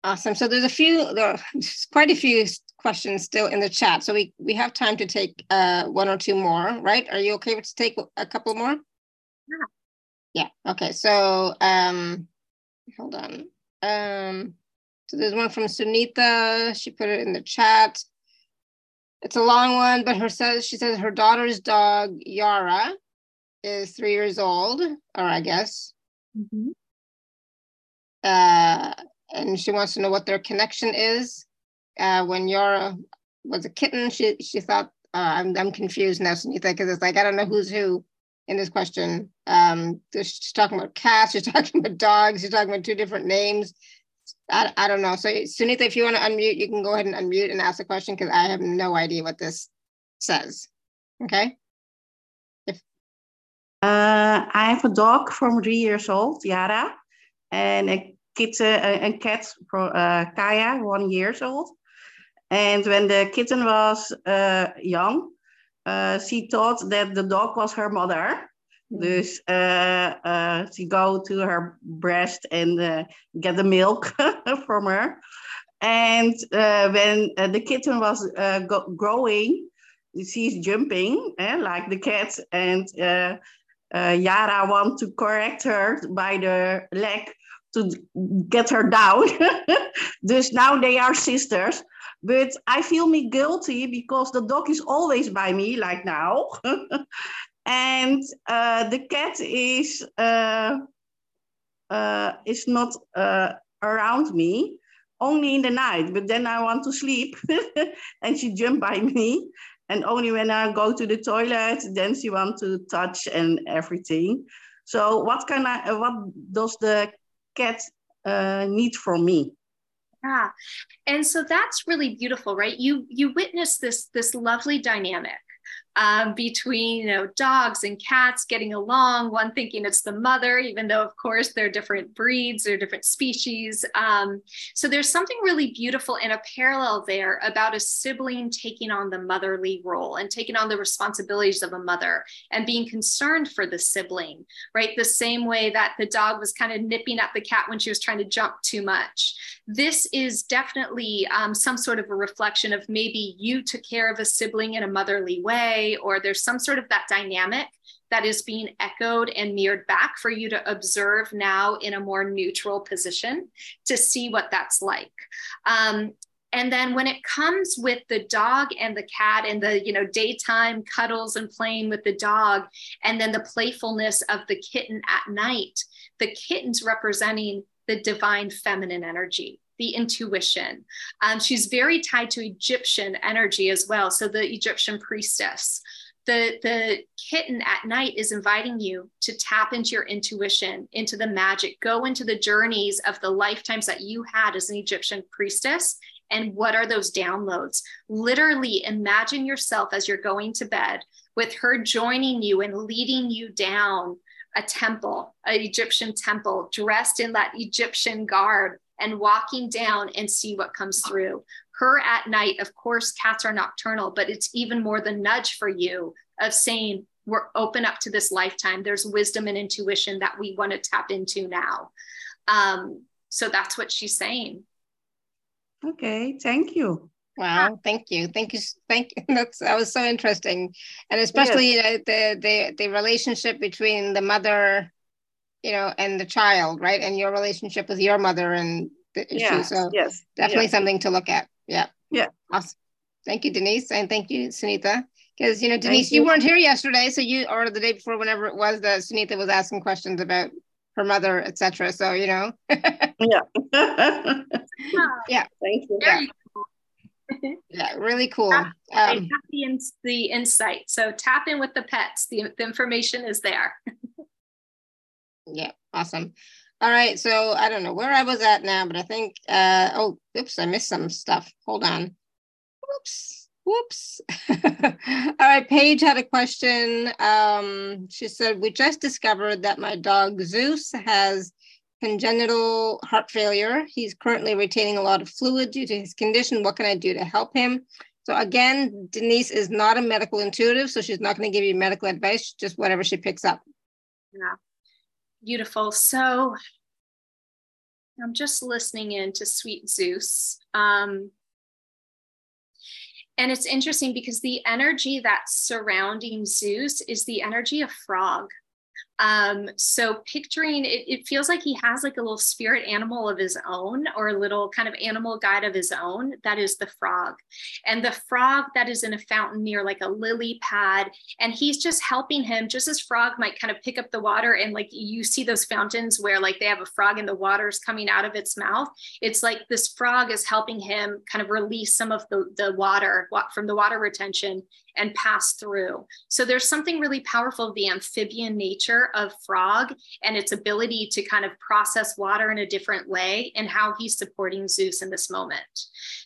Awesome. So there's a few, there's quite a few questions still in the chat. So we we have time to take uh, one or two more, right? Are you okay with to take a couple more? Yeah. Yeah. Okay. So um, hold on. Um, so there's one from Sunita. She put it in the chat. It's a long one, but her says she says her daughter's dog Yara is three years old, or I guess. Mm-hmm. Uh, and she wants to know what their connection is. Uh, when Yara was a kitten, she she thought uh, I'm I'm confused now, Sunita, because it's like I don't know who's who in this question. Um, she's talking about cats, she's talking about dogs, she's talking about two different names. I, I don't know. So Sunita, if you want to unmute, you can go ahead and unmute and ask a question because I have no idea what this says. Okay. If uh, I have a dog from three years old, Yara, and a kitten, a, a cat for uh, Kaya, one years old. And when the kitten was uh, young, uh, she thought that the dog was her mother. Dus uh, uh, she go to her breast and uh, get the milk from her. And uh, when the kitten was uh, growing, she's jumping eh, like the cat, and Yara want to correct her by the leg to get her down. dus now they are sisters. But I feel me guilty because the dog is always by me, like now. and uh, the cat is uh, uh, is not uh, around me only in the night but then i want to sleep and she jump by me and only when i go to the toilet then she want to touch and everything. So what can i what does the cat uh, need from me? Yeah and so that's really beautiful right? You you witness this this lovely dynamic um, between you know dogs and cats getting along one thinking it's the mother even though of course they're different breeds they're different species. Um, so there's something really beautiful and a parallel there about a sibling taking on the motherly role and taking on the responsibilities of a mother and being concerned for the sibling right? The same way that the dog was kind of nipping at the cat when she was trying to jump too much. This is definitely um, some sort of a reflection of maybe you took care of a sibling in a motherly way or there's some sort of that dynamic that is being echoed and mirrored back for you to observe now in a more neutral position to see what that's like. Um, and then when it comes with the dog and the cat and the you know daytime cuddles and playing with the dog and then the playfulness of the kitten at night the kitten's representing the divine feminine energy the intuition. Um, she's very tied to Egyptian energy as well. So the Egyptian priestess. The, the kitten at night is inviting you to tap into your intuition, into the magic, go into the journeys of the lifetimes that you had as an Egyptian priestess. And what are those downloads? Literally imagine yourself as you're going to bed with her joining you and leading you down a temple, an Egyptian temple, dressed in that Egyptian garb, and walking down and see what comes through. Her at night, of course, cats are nocturnal, but it's even more the nudge for you of saying, we're open up to this lifetime. There's wisdom and intuition that we want to tap into now. Um, so that's what she's saying. Okay, thank you. Wow, thank you, thank you, thank you. That's that was so interesting, and especially yes. the the the relationship between the mother you know, and the child, right? And your relationship with your mother and the issue. Yeah, so yes, definitely something to look at. Yeah. Yeah. Awesome. Thank you, Denise. And thank you, Sunita. Because you know, Denise, you. you. weren't here yesterday. So you or the day before, whenever it was that Sunita was asking questions about her mother, etc. So you know. yeah. yeah. Thank you. Yeah. yeah, really cool. Tap, um, tap the, in, the insight. So tap in with the pets. The, the information is there. Yeah, awesome. All right, so I don't know where I was at now, but I think, uh, oh, oops, I missed some stuff. Hold on. Whoops, whoops. All right, Paige had a question. Um, she said, we just discovered that my dog Zeus has congenital heart failure. He's currently retaining a lot of fluid due to his condition. What can I do to help him? So again, Denise is not a medical intuitive, so she's not going to give you medical advice, just whatever she picks up. Yeah, beautiful. So I'm just listening in to Sweet Zeus. Um, and it's interesting because the energy that's surrounding Zeus is the energy of frog. Um, so picturing it, it feels like he has like a little spirit animal of his own or a little kind of animal guide of his own. That is the frog. And the frog that is in a fountain near like a lily pad. And he's just helping him, just as frog might kind of pick up the water. And like you see those fountains where like they have a frog and the water is coming out of its mouth. It's like this frog is helping him kind of release some of the, the water from the water retention and pass through. So there's something really powerful of the amphibian nature of frog and its ability to kind of process water in a different way and how he's supporting Zeus in this moment.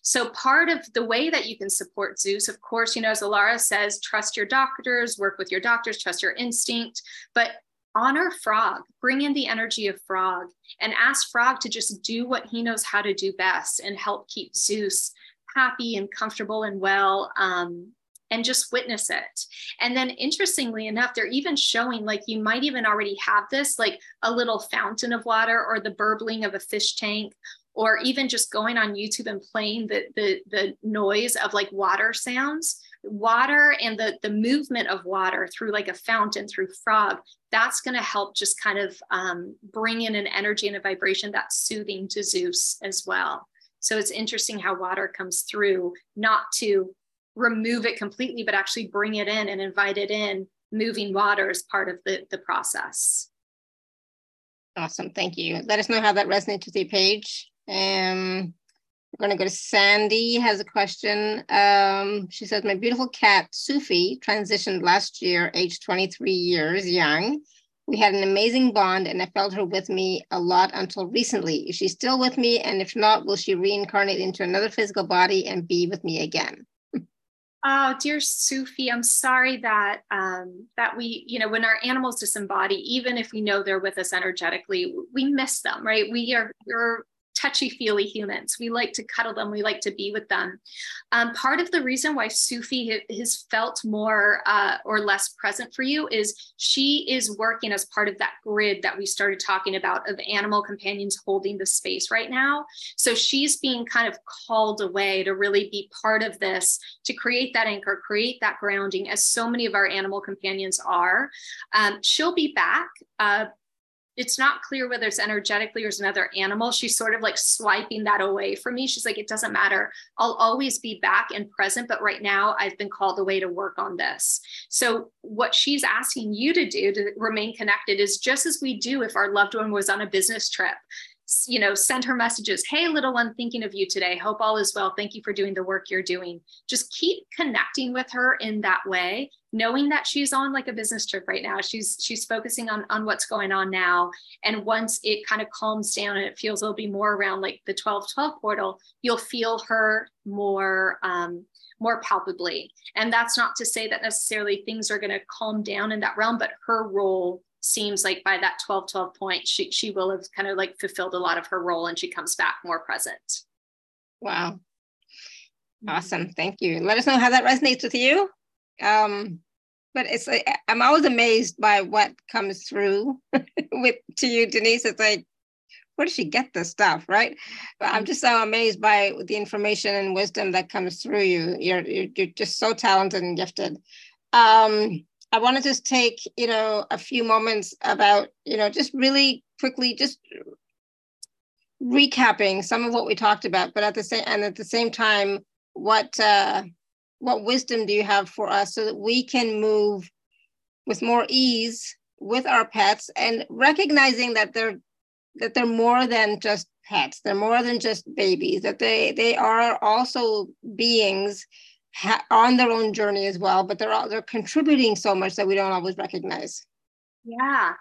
So part of the way that you can support Zeus, of course, you know, as Alara says, trust your doctors, work with your doctors, trust your instinct, but honor frog bring in the energy of frog and ask frog to just do what he knows how to do best and help keep zeus happy and comfortable and well um, and just witness it. And then interestingly enough, they're even showing like you might even already have this, like a little fountain of water or the burbling of a fish tank, or even just going on YouTube and playing the the, the noise of like water sounds. Water and the, the movement of water through like a fountain, through frog, that's going to help just kind of um, bring in an energy and a vibration that's soothing to Zeus as well. So it's interesting how water comes through, not to remove it completely, but actually bring it in and invite it in, moving water as part of the, the process. Awesome. Thank you. Let us know how that resonates with your page. Um, we're going to go to Sandy has a question. Um, she says, my beautiful cat, Sufi, transitioned last year, age 23 years young. We had an amazing bond and I felt her with me a lot until recently. Is she still with me? And if not, will she reincarnate into another physical body and be with me again? Oh, dear Sufi, I'm sorry that um, that we, you know, when our animals disembody, even if we know they're with us energetically, we miss them, right? We are we're touchy feely humans. We like to cuddle them, we like to be with them. Um, part of the reason why Sufi has felt more uh, or less present for you is she is working as part of that grid that we started talking about of animal companions holding the space right now. So she's being kind of called away to really be part of this, to create that anchor, create that grounding, as so many of our animal companions are. Um, she'll be back. Uh, it's not clear whether it's energetically or it's another animal. She's sort of like swiping that away from me. She's like, it doesn't matter. I'll always be back and present, but right now I've been called away to work on this. So, what she's asking you to do to remain connected is just as we do if our loved one was on a business trip you know, send her messages. Hey, little one, thinking of you today. Hope all is well. Thank you for doing the work you're doing. Just keep connecting with her in that way, knowing that she's on like a business trip right now. She's she's focusing on on what's going on now. And once it kind of calms down and it feels it'll be more around like the 1212 portal, you'll feel her more um, more palpably. And that's not to say that necessarily things are going to calm down in that realm, but her role seems like by that 12 12 point she she will have kind of like fulfilled a lot of her role and she comes back more present wow mm-hmm. awesome thank you let us know how that resonates with you um but it's like i'm always amazed by what comes through with to you denise. It's like where does she get this stuff right? But i'm just so amazed by the information and wisdom that comes through you. You're you're, you're just so talented and gifted. Um I want to just take, you know, a few moments about, you know, just really quickly, just recapping some of what we talked about, but at the same and at the same time, what uh, what wisdom do you have for us so that we can move with more ease with our pets and recognizing that they're that they're more than just pets. They're more than just babies, that they, they are also beings ha- on their own journey as well, but they're, all, they're contributing so much that we don't always recognize. Yeah.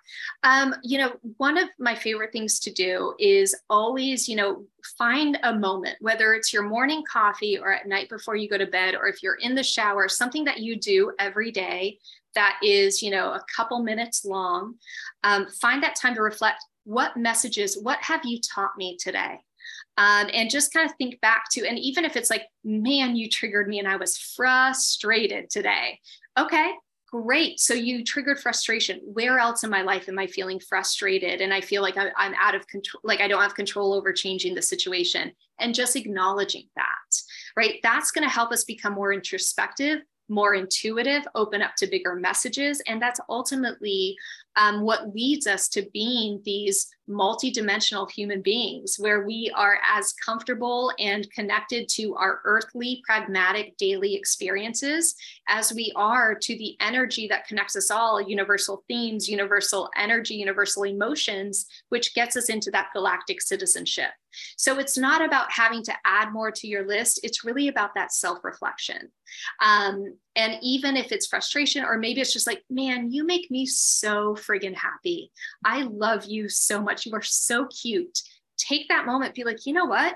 Um, you know, one of my favorite things to do is always, you know, find a moment, whether it's your morning coffee or at night before you go to bed, or if you're in the shower, something that you do every day that is, you know, a couple minutes long. Um, find that time to reflect what messages, what have you taught me today? Um, and just kind of think back to, and even if it's like, man, you triggered me and I was frustrated today. Okay, great. So you triggered frustration. Where else in my life am I feeling frustrated? And I feel like I'm, out of control, like I don't have control over changing the situation. And just acknowledging that, right? That's going to help us become more introspective, more intuitive, open up to bigger messages. And that's ultimately um, what leads us to being these multidimensional human beings where we are as comfortable and connected to our earthly, pragmatic daily experiences as we are to the energy that connects us all universal themes, universal energy, universal emotions, which gets us into that galactic citizenship. So it's not about having to add more to your list, it's really about that self reflection. Um, and even if it's frustration, or maybe it's just like, man, you make me so friggin' happy. I love you so much. You are so cute. Take that moment, be like, you know what?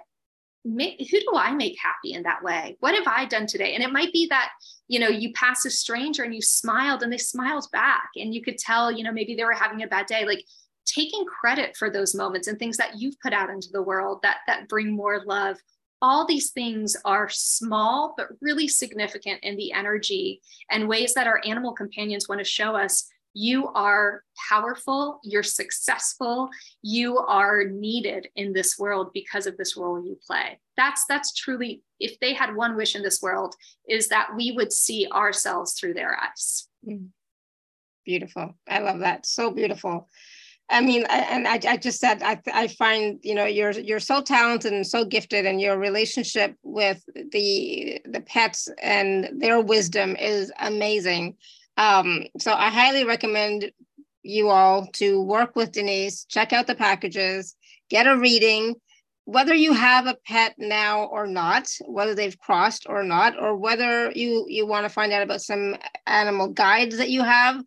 Who do I make happy in that way? What have I done today? And it might be that, you know, you pass a stranger and you smiled and they smiled back and you could tell, you know, maybe they were having a bad day. Like taking credit for those moments and things that you've put out into the world that that bring more love all these things are small but really significant in the energy and ways that our animal companions want to show us you are powerful you're successful you are needed in this world because of this role you play. That's that's truly if they had one wish in this world is that we would see ourselves through their eyes. Mm. beautiful. I love that. So beautiful I mean, I, and I, I just said I, I find you know you're you're so talented and so gifted, and your relationship with the the pets and their wisdom is amazing. Um, so I highly recommend you all to work with Denise, check out the packages, get a reading, whether you have a pet now or not, whether they've crossed or not, or whether you you want to find out about some animal guides that you have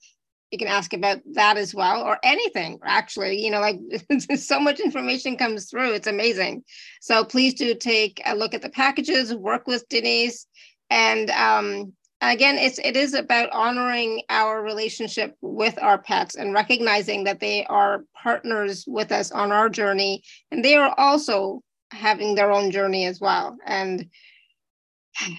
you can ask about that as well or anything actually you know like so much information comes through it's amazing. So please do take a look at the packages work with denise and um, again it's it is about honoring our relationship with our pets and recognizing that they are partners with us on our journey and they are also having their own journey as well and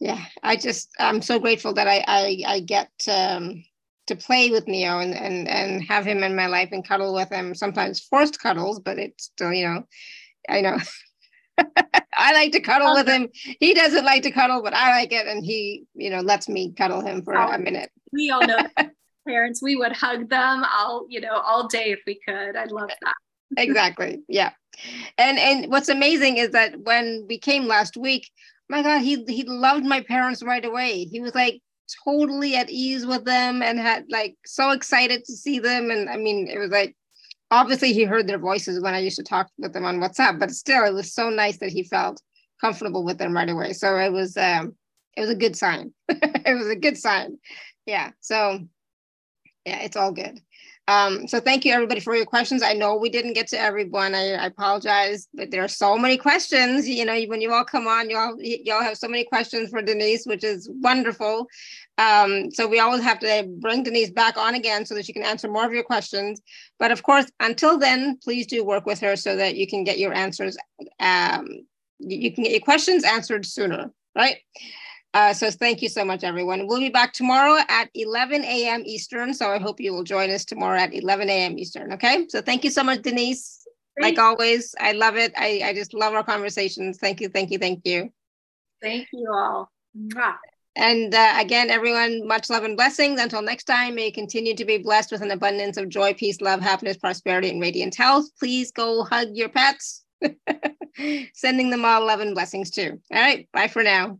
yeah i just i'm so grateful that i i, I get um, to play with Neo and, and and have him in my life and cuddle with him. Sometimes forced cuddles, but it's still, you know, I know. I like to cuddle with him. He doesn't like to cuddle, but I like it, and he, you know, lets me cuddle him for oh, a minute. We all know parents. We would hug them all, you know, all day if we could. I love that. exactly. Yeah. And and what's amazing is that when we came last week, my God, he he loved my parents right away. He was like, totally at ease with them and had like so excited to see them. And I mean, it was like obviously he heard their voices when I used to talk with them on WhatsApp, but still it was so nice that he felt comfortable with them right away. So it was um it was a good sign. it was a good sign. Yeah. So yeah, it's all good. Um, so thank you everybody for your questions. I know we didn't get to everyone. I, I, apologize, but there are so many questions. You know, when you all come on, you all you all have so many questions for Denise, which is wonderful. Um, so we always have to bring Denise back on again so that she can answer more of your questions. But of course, until then, please do work with her so that you can get your answers. Um, you can get your questions answered sooner, right? Uh, so thank you so much, everyone. We'll be back tomorrow at 11 a.m. Eastern. So I hope you will join us tomorrow at 11 a.m. Eastern. Okay. So thank you so much, Denise. Thank like always, I love it. I, I just love our conversations. Thank you. Thank you. Thank you. Thank you all. Mwah. And uh, again, everyone, much love and blessings. Until next time, may you continue to be blessed with an abundance of joy, peace, love, happiness, prosperity, and radiant health. Please go hug your pets. Sending them all love and blessings too. All right. Bye for now.